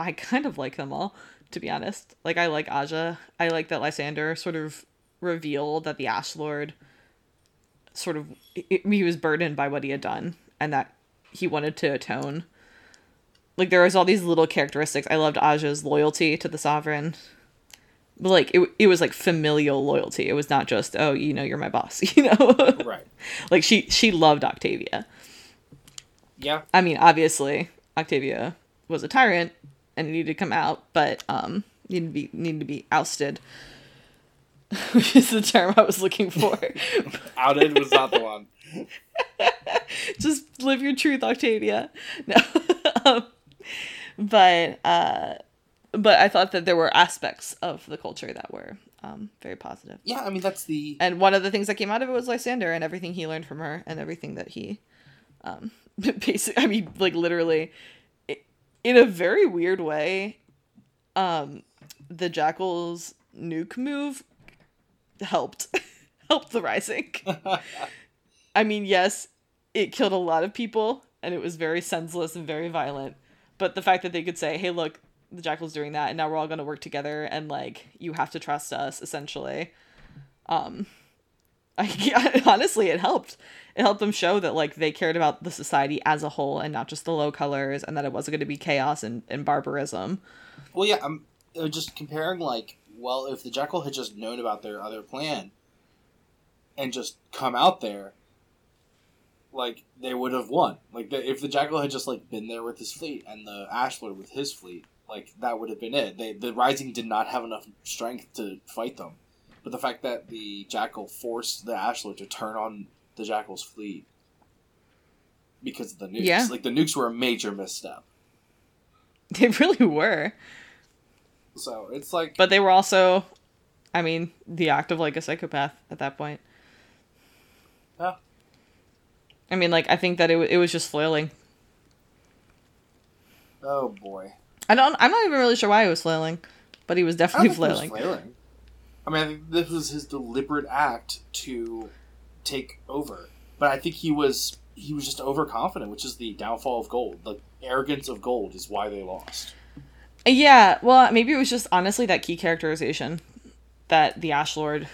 I kind of like them all, to be honest. Like I like Aja. I like that Lysander sort of revealed that the Ash Lord sort of i he was burdened by what he had done and that he wanted to atone. Like there was all these little characteristics. I loved Aja's loyalty to the sovereign. But like it, it was like familial loyalty. It was not just oh you know you're my boss [laughs] you know Right. like she she loved Octavia. Yeah. I mean, obviously, Octavia was a tyrant and needed to come out, but um needed to be needed to be ousted. [laughs] which is the term I was looking for. [laughs] Outed was not the one. [laughs] Just live your truth, Octavia. No. um, but uh but I thought that there were aspects of the culture that were um very positive. Yeah, I mean that's the And one of the things that came out of it was Lysander and everything he learned from her and everything that he um basically I mean like literally in a very weird way um the Jackal's nuke move helped [laughs] helped the rising. I mean, yes, it killed a lot of people and it was very senseless and very violent. But the fact that they could say, "Hey, look, the Jackal's doing that, and now we're all going to work together, and like you have to trust us," essentially. Um, [laughs] I, honestly, it helped. It helped them show that like they cared about the society as a whole and not just the low colors, and that it wasn't going to be chaos and, and barbarism. Well, yeah, I'm uh, just comparing. Like, well, if the jackal had just known about their other plan and just come out there, like they would have won. Like, the, if the jackal had just like been there with his fleet and the Ash Lord with his fleet, like that would have been it. They, the Rising did not have enough strength to fight them, but the fact that the jackal forced the Ash Lord to turn on the jackal's fleet because of the nukes, Yeah. like the nukes were a major misstep. [laughs] They really were. So it's like But they were also, I mean, the act of like a psychopath at that point. Yeah. I mean, like I think that it, it was just flailing. Oh boy. I don't. I'm not even really sure why he was flailing, but he was definitely flailing. was flailing. I mean, I think this was his deliberate act to take over. But I think he was he was just overconfident, which is the downfall of gold. The arrogance of gold is why they lost. Yeah. Well, maybe it was just honestly that key characterization that the Ash Lord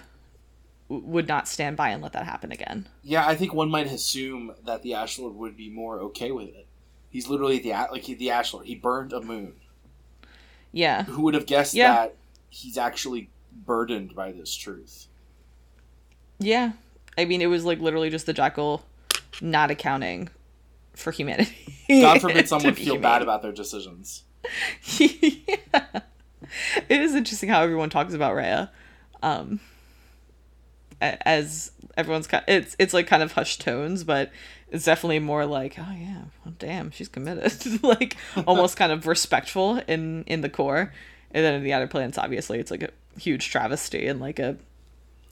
w- would not stand by and let that happen again. Yeah, I think one might assume that the Ash Lord would be more okay with it. He's literally the like he, the Ash Lord. He burned a moon. Yeah. Who would have guessed Yeah. that he's actually burdened by this truth? Yeah. I mean, it was like literally just the jackal not accounting for humanity. God forbid [laughs] someone feel humane. bad about their decisions. Yeah. [laughs] It is interesting how everyone talks about Rhea. Um as everyone's kind it's it's like kind of hushed tones, but it's definitely more like, oh yeah, well, damn, she's committed. [laughs] like almost kind of respectful in in the core. And then in the outer planets, obviously, it's like a huge travesty and like a,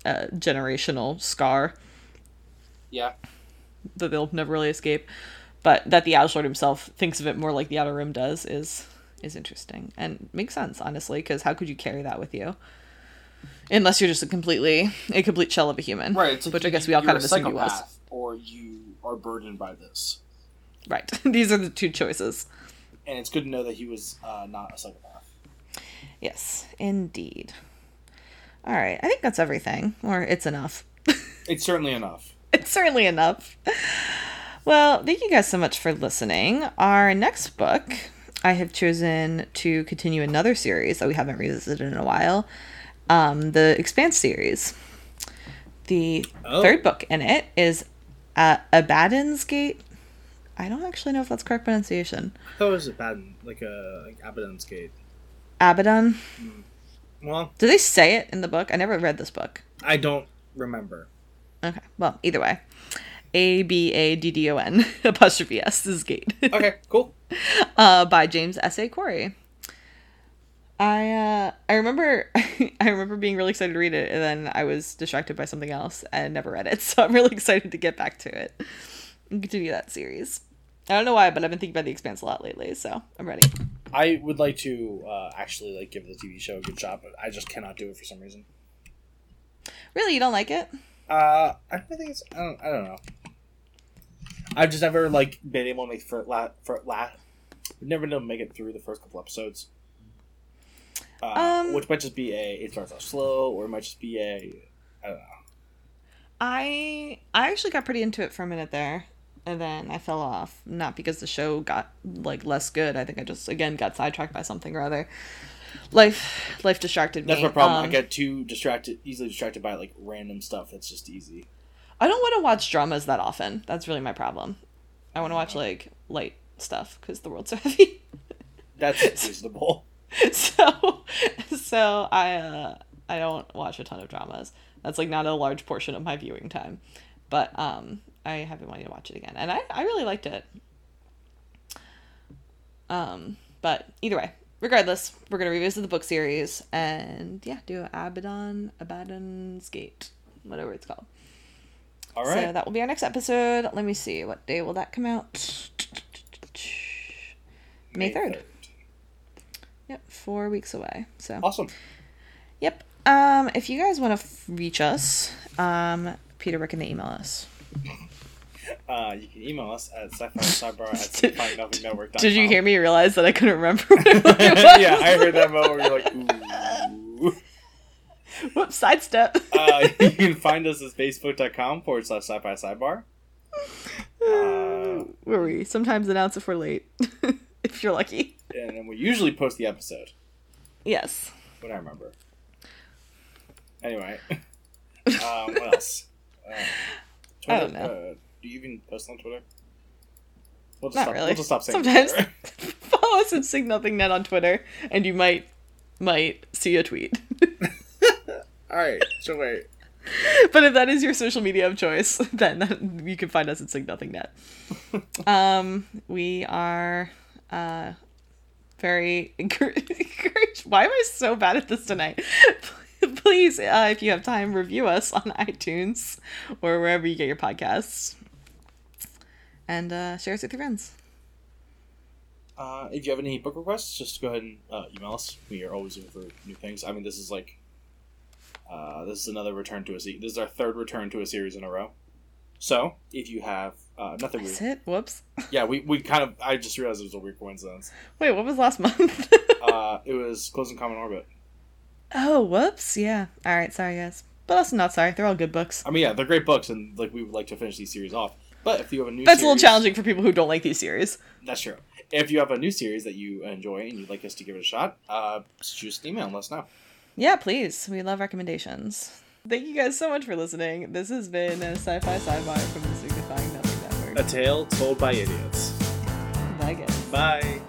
a generational scar Yeah. that they'll never really escape. But that the Outer Lord himself thinks of it more like the Outer Rim does is is interesting and makes sense, honestly, because how could you carry that with you? Unless you're just a completely a complete shell of a human, Right. Like which you- I guess we all kind of assumed you was. Or you are burdened by this. Right. [laughs] These are the two choices. And it's good to know that he was uh, not a psychopath. Yes, indeed. All right, I think that's everything, or it's enough. [laughs] It's certainly enough. it's certainly enough. Well, thank you guys so much for listening. Our next book, I have chosen to continue another series that we haven't revisited in a while um, the Expanse series. The Oh. third book in it is uh, Abaddon's Gate. I don't actually know if that's correct pronunciation. I thought it was a bad, like a like Abaddon's Gate. Abaddon. Well, Do they say it in the book? I never read this book. I don't remember. Okay. Well, either way. A B A D D O N [laughs] apostrophe S is gate. [laughs] Okay, cool. uh, by James S. A. Corey. I uh, I remember [laughs] I remember being really excited to read it, and then I was distracted by something else and never read it. So I'm really excited to get back to it and continue that series. I don't know why, but I've been thinking about the Expanse a lot lately, so I'm ready. I would like to uh, actually like give the TV show a good shot, but I just cannot do it for some reason. Really, you don't like it? Uh, I think it's. I don't. I don't know. I've just never like been able to make for la for la. Never been able to make it through the first couple episodes. Uh, Um, which might just be a it starts off slow, or it might just be a I don't know. I I actually got pretty into it for a minute there, and then I fell off. Not because the show got like less good. I think I just again got sidetracked by something or other. Life life distracted me. That's my problem. I Um, get too distracted, easily distracted by like random stuff that's just easy. I don't want to watch dramas that often. That's really my problem. I want to watch like light stuff because the world's so [laughs] heavy. That's [laughs] reasonable. so so I uh I don't watch a ton of dramas. That's like not a large portion of my viewing time. But um I have been wanting to watch it again. And I, I really liked it. Um but either way, regardless, we're gonna revisit the book series and yeah, do Abaddon Abaddon's Gate, whatever it's called. All right. So that will be our next episode. Let me see, what day will that come out? May third. Yep, four weeks away. So Awesome. Yep. Um, if you guys want to f- reach us, um, Peter, where can they email us? Uh, you can email us at sci-fi at [laughs] sci-fi Did you hear me realize that I couldn't remember [laughs] what it was? yeah, I heard that moment where you're like, [laughs] ooh. [laughs] Whoops, sidestep. Uh, [laughs] you can find us at facebook.com forward slash sci-fi sidebar. Uh, Where we? Sometimes announce if we're late, [laughs] if you're lucky. and then we usually post the episode, Yes. what I remember. Anyway. um, what else? Uh, I don't know. Uh, do you even post on Twitter? We'll just Not stop, really. We'll just stop saying Sometimes. Follow us at Sig Nothing Net on Twitter, and you might might see a tweet. All right, so wait. [laughs] but if that is your social media of choice, [laughs] then that, you can find us at Sig Nothing Net. [laughs] um, we are uh, very encouraged. Why am I so bad at this tonight? Please, uh, if you have time, review us on iTunes or wherever you get your podcasts, and uh, share us with your friends. Uh, if you have any book requests, just go ahead and uh, email us. We are always looking for new things. I mean, this is like, uh, this is another return to a se- This is our third return to a series in a row. So, if you have uh, nothing, That's weird. it. Whoops. [laughs] yeah, we, we kind of. I just realized it was a weird coincidence. Wait, what was last month? [laughs] Uh, [laughs] it was Closed and Common Orbit. oh, whoops. Yeah. All right. Sorry, guys. But also not sorry. They're all good books. I mean, yeah, they're great books, and like we would like to finish these series off. But if you have a new, That's a little series- challenging for people who don't like these series. That's true. If you have a new series that you enjoy and you'd like us to give it a shot, uh, shoot an email and let us know. Yeah, please. We love recommendations. Thank you guys so much for listening. This has been a sci-fi sidebar from the Signifying Nothing Network. A tale told by idiots. Bye, guys. Bye.